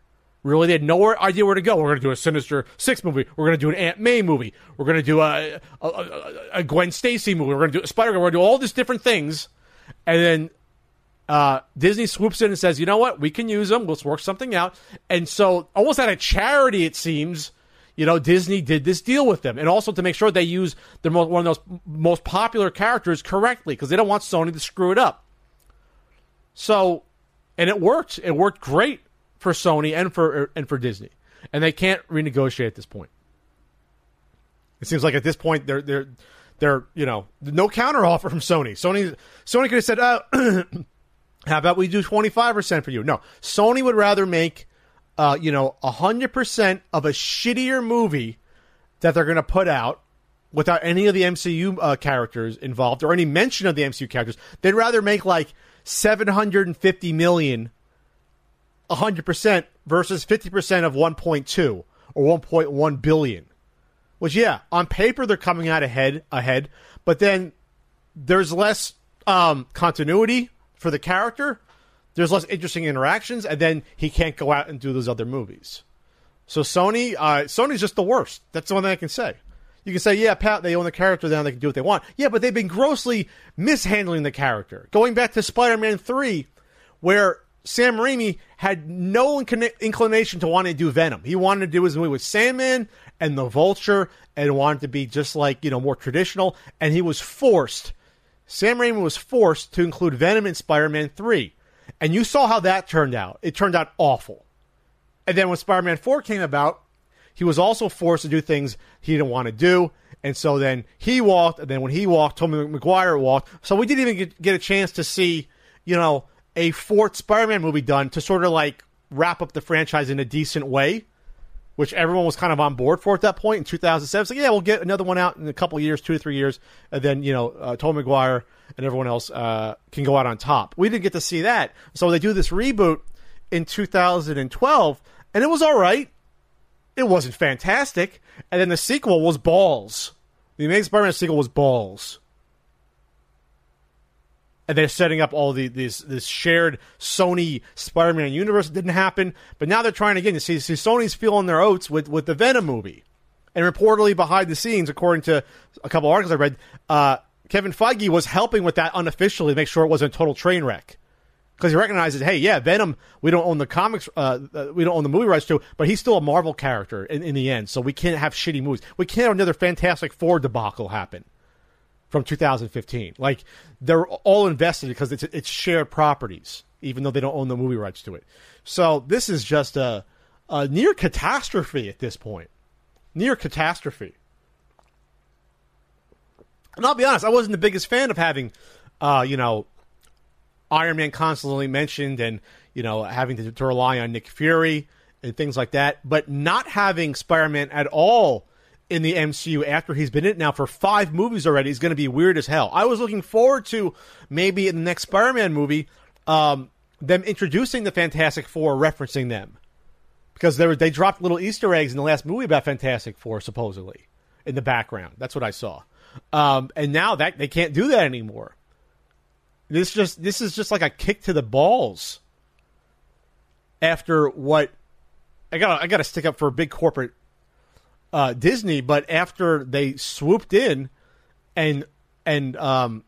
Really, they had no idea where to go. We're going to do a Sinister Six movie. We're going to do an Aunt May movie. We're going to do a, a, a, a Gwen Stacy movie. We're going to do a Spider. We're going to do all these different things. And then uh, Disney swoops in and says, you know what? We can use them. Let's work something out. And so, almost out of charity, it seems, you know, Disney did this deal with them, and also to make sure they use the most, one of those most popular characters correctly because they don't want Sony to screw it up. So, and it worked. It worked great for Sony and for and for Disney, and they can't renegotiate at this point. It seems like at this point they're they're they're you know no counter offer from Sony. Sony Sony could have said, uh, "How about we do twenty five percent for you?" No, Sony would rather make uh, you know, hundred percent of a shittier movie that they're going to put out without any of the MCU uh, characters involved or any mention of the MCU characters. They'd rather make like 750 million 100% versus 50% of 1.2 or 1.1 billion. Which yeah, on paper they're coming out ahead ahead, but then there's less um, continuity for the character. There's less interesting interactions, and then he can't go out and do those other movies. So Sony, uh, Sony's just the worst. That's the one thing I can say. You can say, yeah, Pat, they own the character now; they can do what they want. Yeah, but they've been grossly mishandling the character. Going back to Spider-Man Three, where Sam Raimi had no inclination to want to do Venom. He wanted to do his movie with Sandman and the Vulture, and wanted to be just like you know more traditional. And he was forced. Sam Raimi was forced to include Venom in Spider-Man Three, and you saw how that turned out. It turned out awful. And then when Spider-Man Four came about, he was also forced to do things he didn't want to do. And so then he walked, and then when he walked, Tobey Maguire walked. So we didn't even get, get a chance to see, you know, a fourth Spider-Man movie done to sort of like wrap up the franchise in a decent way, which everyone was kind of on board for at that point in 2007. So yeah, we'll get another one out in a couple years, two or three years, and then you know, uh, Tobey Maguire and everyone else uh, can go out on top. We didn't get to see that, so they do this reboot in 2012, and it was all right. It wasn't fantastic. And then the sequel was balls. The Amazing Spider-Man sequel was balls. And they're setting up all the this this shared Sony Spider-Man universe. It didn't happen, but now they're trying again. You see, see, Sony's feeling their oats with with the Venom movie, and reportedly behind the scenes, according to a couple articles I read, uh, Kevin Feige was helping with that unofficially to make sure it wasn't a total train wreck because he recognizes, hey, yeah, Venom, we don't own the comics, uh, uh, we don't own the movie rights to, but he's still a Marvel character in, in the end, so we can't have shitty movies. We can't have another Fantastic Four debacle happen from 2015. Like they're all invested because it's it's shared properties, even though they don't own the movie rights to it. So this is just a, a near catastrophe at this point, near catastrophe. And I'll be honest, I wasn't the biggest fan of having, uh, you know, Iron Man constantly mentioned and, you know, having to, to rely on Nick Fury and things like that. But not having Spider Man at all in the MCU after he's been in it now for five movies already is going to be weird as hell. I was looking forward to maybe in the next Spider Man movie, um, them introducing the Fantastic Four, referencing them. Because they, were, they dropped little Easter eggs in the last movie about Fantastic Four, supposedly, in the background. That's what I saw. Um, and now that they can't do that anymore. This just this is just like a kick to the balls. After what I got, I got to stick up for a big corporate uh, Disney, but after they swooped in and and um,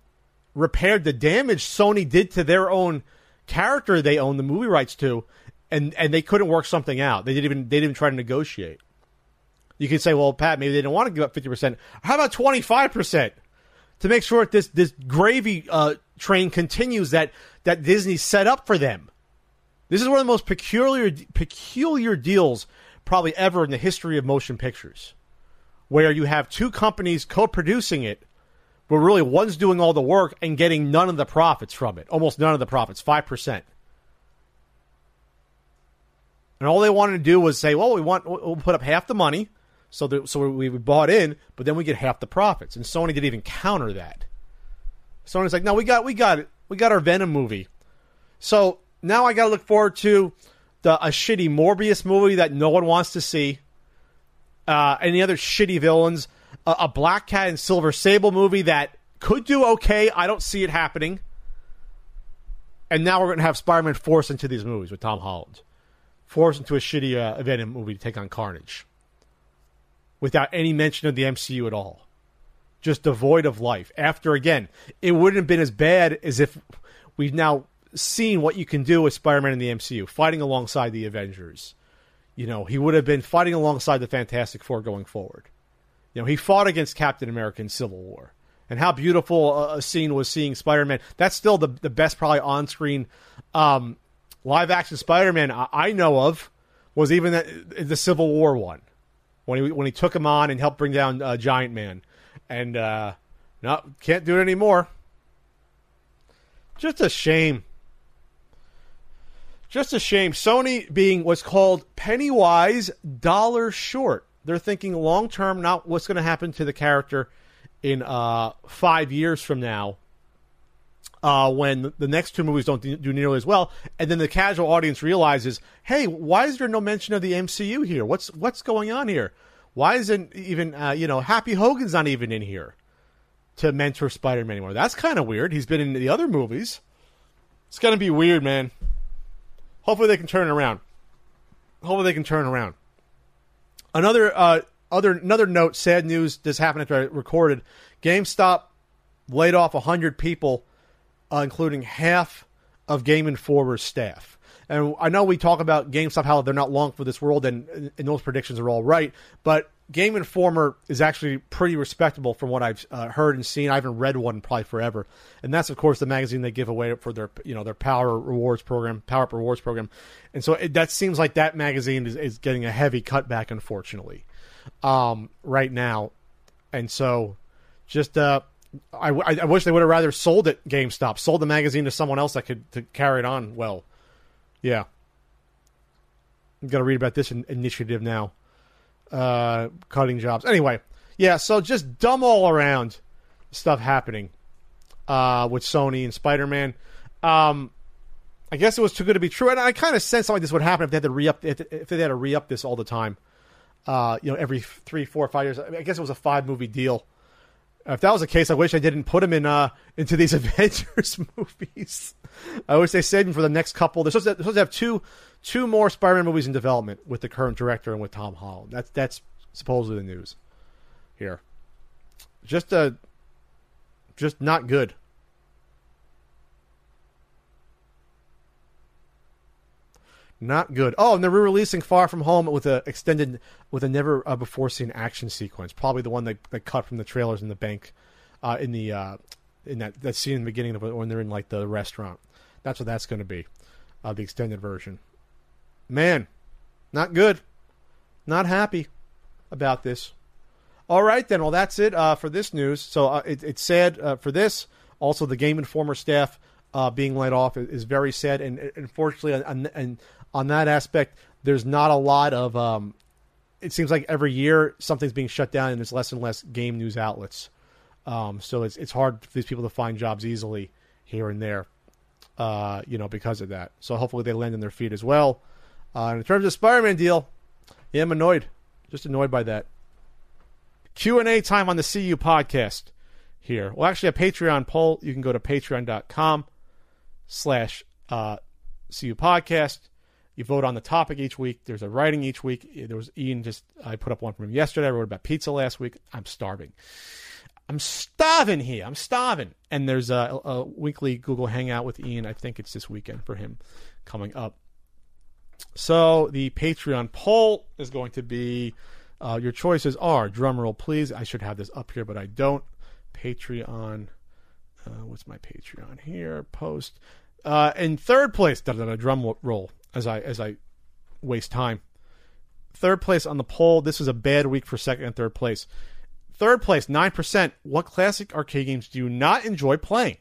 repaired the damage Sony did to their own character they own the movie rights to, and and they couldn't work something out. They didn't even they didn't even try to negotiate. You could say, well, Pat, maybe they didn't want to give up fifty percent. How about twenty five percent to make sure that this this gravy uh, train continues that that Disney set up for them. This is one of the most peculiar peculiar deals probably ever in the history of motion pictures, where you have two companies co-producing it, but really one's doing all the work and getting none of the profits from it, almost none of the profits, five percent. And all they wanted to do was say, "Well, we want we'll put up half the money." So, that, so we bought in, but then we get half the profits. And Sony didn't even counter that. Sony's like, no, we got we got it. We got our Venom movie. So now I got to look forward to the a shitty Morbius movie that no one wants to see. Uh, any other shitty villains? A, a Black Cat and Silver Sable movie that could do okay. I don't see it happening. And now we're going to have Spider-Man forced into these movies with Tom Holland, forced into a shitty uh, Venom movie to take on Carnage, without any mention of the MCU at all just devoid of life. After again, it wouldn't have been as bad as if we've now seen what you can do with Spider-Man in the MCU, fighting alongside the Avengers. You know, he would have been fighting alongside the Fantastic Four going forward. You know, he fought against Captain America in Civil War. And how beautiful a scene was seeing Spider-Man. That's still the the best probably on-screen um, live action Spider-Man I, I know of was even the, the, Civil War one when he when he took him on and helped bring down uh, Giant Man and uh, no, can't do it anymore. Just a shame. Just a shame. Sony being what's called penny wise, dollar short. They're thinking long term, not what's going to happen to the character in uh, five years from now. Uh, when the next two movies don't do nearly as well, and then the casual audience realizes, "Hey, why is there no mention of the MCU here? What's what's going on here? Why isn't even uh, you know Happy Hogan's not even in here to mentor Spider-Man anymore? That's kind of weird. He's been in the other movies. It's gonna be weird, man. Hopefully they can turn it around. Hopefully they can turn it around. Another uh, other another note, sad news. This happened after I recorded. GameStop laid off hundred people, uh, including half of Game Informer's staff. And I know we talk about GameStop how they're not long for this world, and, and those predictions are all right. But Game Informer is actually pretty respectable from what I've uh, heard and seen. I haven't read one probably forever, and that's of course the magazine they give away for their you know their Power Rewards program, Power Up Rewards program, and so it, that seems like that magazine is, is getting a heavy cutback, unfortunately, um, right now, and so just uh, I, I wish they would have rather sold it GameStop, sold the magazine to someone else that could to carry it on well. Yeah, I'm gonna read about this in, initiative now uh, cutting jobs. Anyway, yeah, so just dumb all around stuff happening uh, with Sony and Spider Man. Um, I guess it was too good to be true, and I kind of sense something like this would happen if they had to re up if they had to re up this all the time. Uh, you know, every three, four, five years. I, mean, I guess it was a five movie deal. If that was the case, I wish I didn't put him in uh, into these Avengers movies. I wish they saved him for the next couple. They're supposed to, they're supposed to have two two more Spider-Man movies in development with the current director and with Tom Holland. That's that's supposedly the news here. Just uh just not good. Not good. Oh, and they're re-releasing Far From Home with a extended, with a never uh, before seen action sequence. Probably the one that they cut from the trailers in the bank, uh, in the uh, in that that scene in the beginning when they're in like the restaurant. That's what that's going to be, uh, the extended version man, not good. Not happy about this. All right, then. Well, that's it uh, for this news. So uh, it, it's sad uh, for this. Also, the Game Informer staff uh, being laid off is, very sad. And, unfortunately, on, and on that aspect, there's not a lot of. Um, it seems like every year something's being shut down, and there's less and less game news outlets. Um, so it's it's hard for these people to find jobs easily here and there, uh, you know, because of that. So hopefully they land on their feet as well. Uh, in terms of Spider-Man deal, yeah, I'm annoyed. Just annoyed by that. Q and A time on the CU podcast here. Well, actually, a Patreon poll. You can go to patreon.com slash uh, CU podcast. You vote on the topic each week. There's a writing each week. There was Ian just I put up one from him yesterday. I wrote about pizza last week. I'm starving. I'm starving here. I'm starving. And there's a, a weekly Google Hangout with Ian. I think it's this weekend for him coming up. So the Patreon poll is going to be uh, your choices are drumroll please. I should have this up here, but I don't. Patreon. Uh, what's my Patreon here? Post. Uh, in third place, da, da, da, drum roll as I as I waste time. Third place on the poll. This is a bad week for second and third place. Third place, nine percent. What classic arcade games do you not enjoy playing?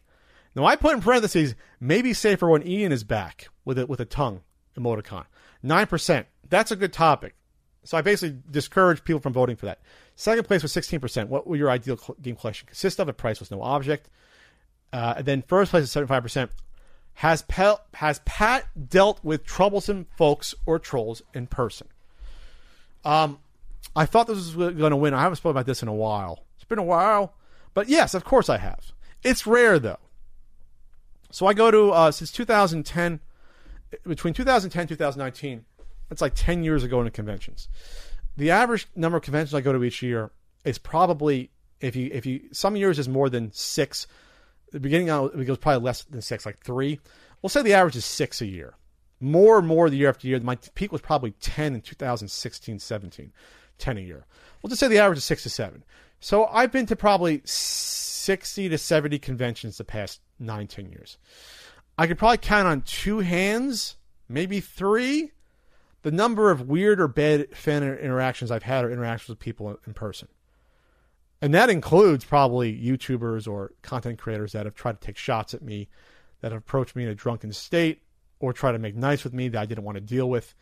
Now I put in parentheses, maybe safer when Ian is back with it with a tongue emoticon. 9%. That's a good topic. So I basically discourage people from voting for that. Second place was 16%. What would your ideal game collection consist of? A price was no object. Uh, and then first place is 75%. Has, Pe- has Pat dealt with troublesome folks or trolls in person? Um, I thought this was going to win. I haven't spoken about this in a while. It's been a while. But yes, of course I have. It's rare, though. So I go to, uh, since 2010, between 2010 and 2019, that's like 10 years ago in conventions. The average number of conventions I go to each year is probably if you if you some years is more than six. The beginning of it goes probably less than six, like three. We'll say the average is six a year. More and more the year after year. My peak was probably 10 in 2016, 17. 10 a year. We'll just say the average is six to seven. So I've been to probably 60 to 70 conventions the past nine, 10 years. I could probably count on two hands, maybe three, the number of weird or bad fan interactions I've had or interactions with people in person. And that includes probably YouTubers or content creators that have tried to take shots at me, that have approached me in a drunken state, or try to make nice with me that I didn't want to deal with,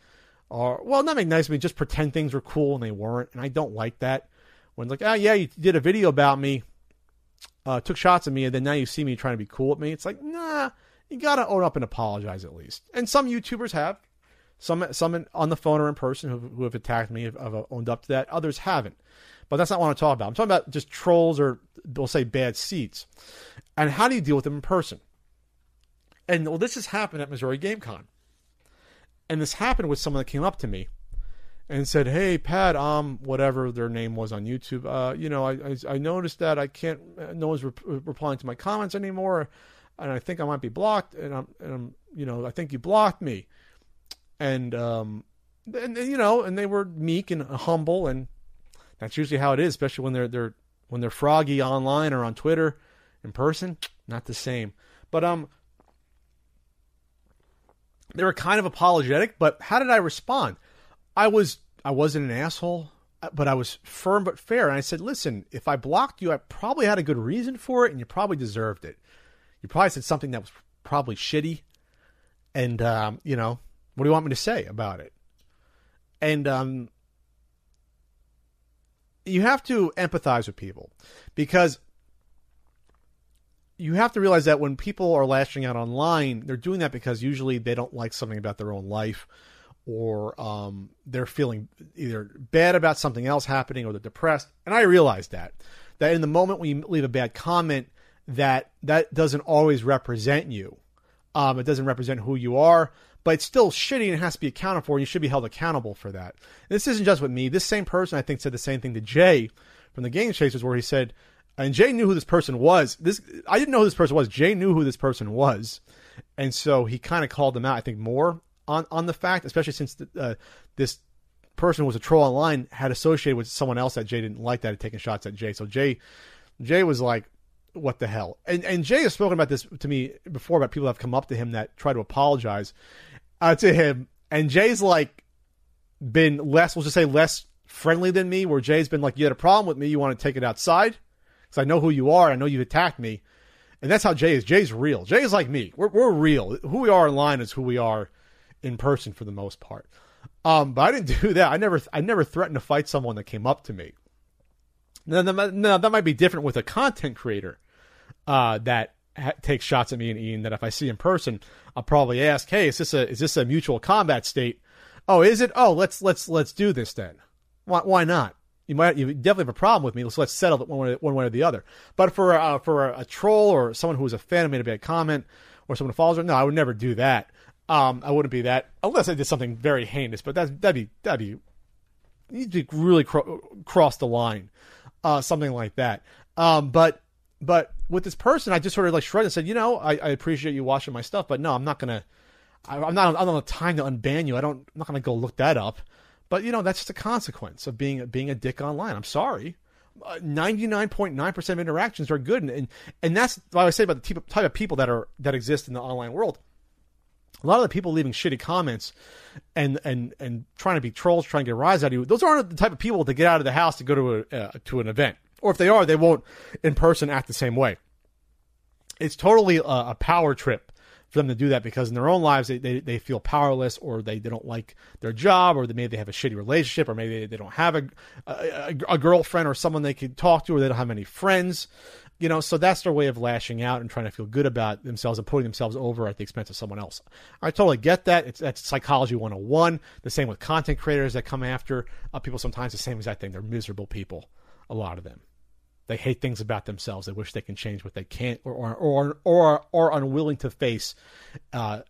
or well, not make nice me, just pretend things were cool and they weren't, and I don't like that. When like, oh yeah, you did a video about me, uh, took shots at me, and then now you see me trying to be cool with me. It's like, nah, you gotta own up and apologize at least. And some YouTubers have, some some on the phone or in person who, who have attacked me have, have owned up to that. Others haven't. But that's not what I'm talking about. I'm talking about just trolls or we'll say bad seats. And how do you deal with them in person? And well, this has happened at Missouri GameCon. And this happened with someone that came up to me and said, "Hey, Pat, um, whatever their name was on YouTube, uh, you know, I, I, I noticed that I can't, no one's re- replying to my comments anymore, and I think I might be blocked, and I'm, and I'm, you know, I think you blocked me, and um, and you know, and they were meek and humble, and that's usually how it is, especially when they're they're when they're froggy online or on Twitter, in person, not the same. But um, they were kind of apologetic. But how did I respond? I was I wasn't an asshole, but I was firm but fair, and I said, "Listen, if I blocked you, I probably had a good reason for it, and you probably deserved it. You probably said something that was probably shitty, and um, you know, what do you want me to say about it?" And um, you have to empathize with people because you have to realize that when people are lashing out online, they're doing that because usually they don't like something about their own life or um, they're feeling either bad about something else happening or they're depressed. And I realize that that in the moment when you leave a bad comment, that that doesn't always represent you. Um, it doesn't represent who you are, but it's still shitty and it has to be accounted for. And you should be held accountable for that. And this isn't just with me. This same person, I think, said the same thing to Jay from the Game Chasers, where he said, and Jay knew who this person was. This I didn't know who this person was. Jay knew who this person was, and so he kind of called them out. I think more on on the fact, especially since the, uh, this person was a troll online, had associated with someone else that Jay didn't like that had taken shots at Jay. So Jay, Jay was like, "What the hell?" And and Jay has spoken about this to me before about people that have come up to him that try to apologize uh, to him, and Jay's like been less, we'll just say less friendly than me. Where Jay's been like, "You had a problem with me, you want to take it outside." Because I know who you are, I know you've attacked me, and that's how Jay is. Jay's real. Jay is like me. We're we're real. Who we are online is who we are in person for the most part. Um, but I didn't do that. I never I never threatened to fight someone that came up to me. Now, now that might be different with a content creator uh, that ha- takes shots at me and Ian. That if I see in person, I'll probably ask, "Hey, is this a is this a mutual combat state?" Oh, is it? Oh, let's let's let's do this then. Why why not? You might you definitely have a problem with me, so let's settle it one way, one way or the other. But for uh, for a, a troll or someone who is a fan and made a bad comment, or someone who follows her, no, I would never do that. Um, I wouldn't be that unless I did something very heinous. But that's that'd be that'd be you'd really cro- cross the line, uh, something like that. Um, but but with this person, I just sort of like shrugged and said, you know, I, I appreciate you watching my stuff, but no, I'm not gonna. I, I'm not. I don't have time to unban you. I don't. I'm not gonna go look that up. But you know, that's just a consequence of being being a dick online. I'm sorry. 99.9% of interactions are good and, and and that's what I say about the type of people that are that exist in the online world a lot of the people leaving shitty comments and and and trying to be trolls, trying to get a rise out of you, those aren't the type of people to get out of the house to go to a uh, to an event. Or if they are, they won't in person act the same way. It's totally a, a, power trip for them to do that because in their own lives they, they, they feel powerless or they, they don't like their job or they, maybe they have a shitty relationship or maybe they, they don't have a, a, a girlfriend or someone they can talk to or they don't have many friends you know, so that's their way of lashing out and trying to feel good about themselves and putting themselves over at the expense of someone else. I totally get that. It's that's psychology 101. The same with content creators that come after uh, people sometimes the same exact thing. They're miserable people, a lot of them. They hate things about themselves. They wish they can change what they can't or or or or, unwilling to face uh,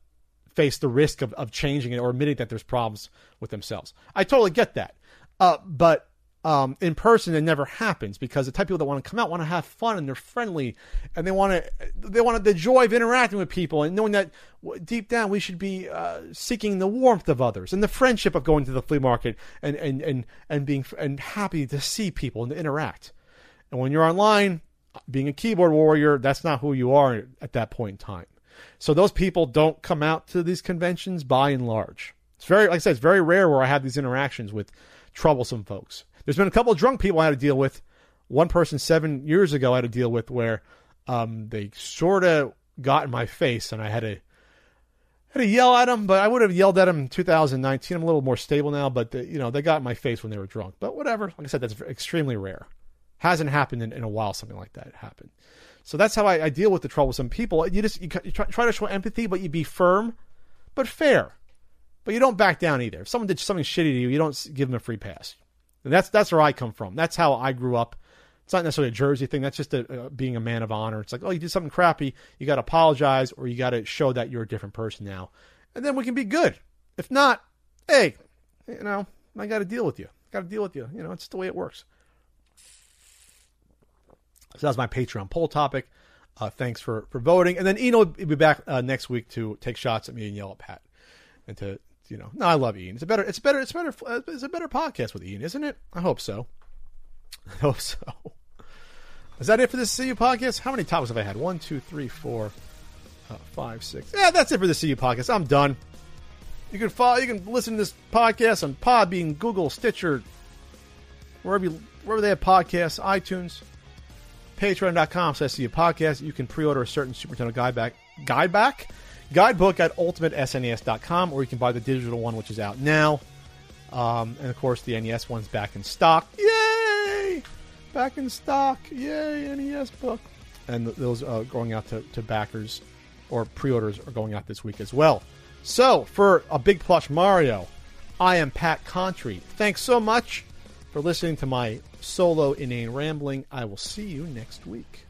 face the risk of, of changing it or admitting that there's problems with themselves. I totally get that. Uh, but um, in person, it never happens because the type of people that want to come out want to have fun and they're friendly and they want to they want the joy of interacting with people and knowing that deep down we should be uh, seeking the warmth of others and the friendship of going to the flea market and and and and being and happy to see people and to interact. And when you're online, being a keyboard warrior, that's not who you are at that point in time. So those people don't come out to these conventions by and large. It's very, like I said, it's very rare where I have these interactions with troublesome folks. There's been a couple of drunk people I had to deal with. One person seven years ago I had to deal with where um, they sort of got in my face, and I had to had to yell at them, but I would have yelled at them in 2019. I'm a little more stable now, but the, you know they got in my face when they were drunk. But whatever. Like I said, that's extremely rare. Hasn't happened in, in a while. Something like that happened. So that's how I, I deal with the troublesome people. You just you, you try, try to show empathy, but you be firm, but fair. But you don't back down either. If someone did something shitty to you, you don't give them a free pass. And that's that's where I come from. That's how I grew up. It's not necessarily a Jersey thing. That's just a, being a man of honor. It's like, oh, you did something crappy. You got to apologize, or you got to show that you're a different person now, and then we can be good. If not, hey, you know, I got to deal with you. Got to deal with you. You know, it's the way it works. So that's my Patreon poll topic. Uh, thanks for, for voting. And then Ian will be back uh, next week to take shots at me and yell at Pat. And to, you know, no, I love Ian. It's a better, it's better, it's better, it's a better podcast with Ian, isn't it? I hope so. I hope so. Is that it for this CU podcast? How many topics have I had? One, two, three, four, uh, five, six. Yeah, that's it for the CU podcast. I'm done. You can follow, you can listen to this podcast on Podbean, Google, Stitcher, wherever you, wherever they have podcasts, iTunes patreon.com slash a podcast. You can pre-order a certain Super Nintendo guide back, guide back, guidebook at ultimatesnes.com, or you can buy the digital one, which is out now. Um, and of course, the NES one's back in stock. Yay! Back in stock. Yay, NES book. And those uh, going out to, to backers or pre-orders are going out this week as well. So, for a big plush Mario, I am Pat Contri. Thanks so much for listening to my solo inane rambling. I will see you next week.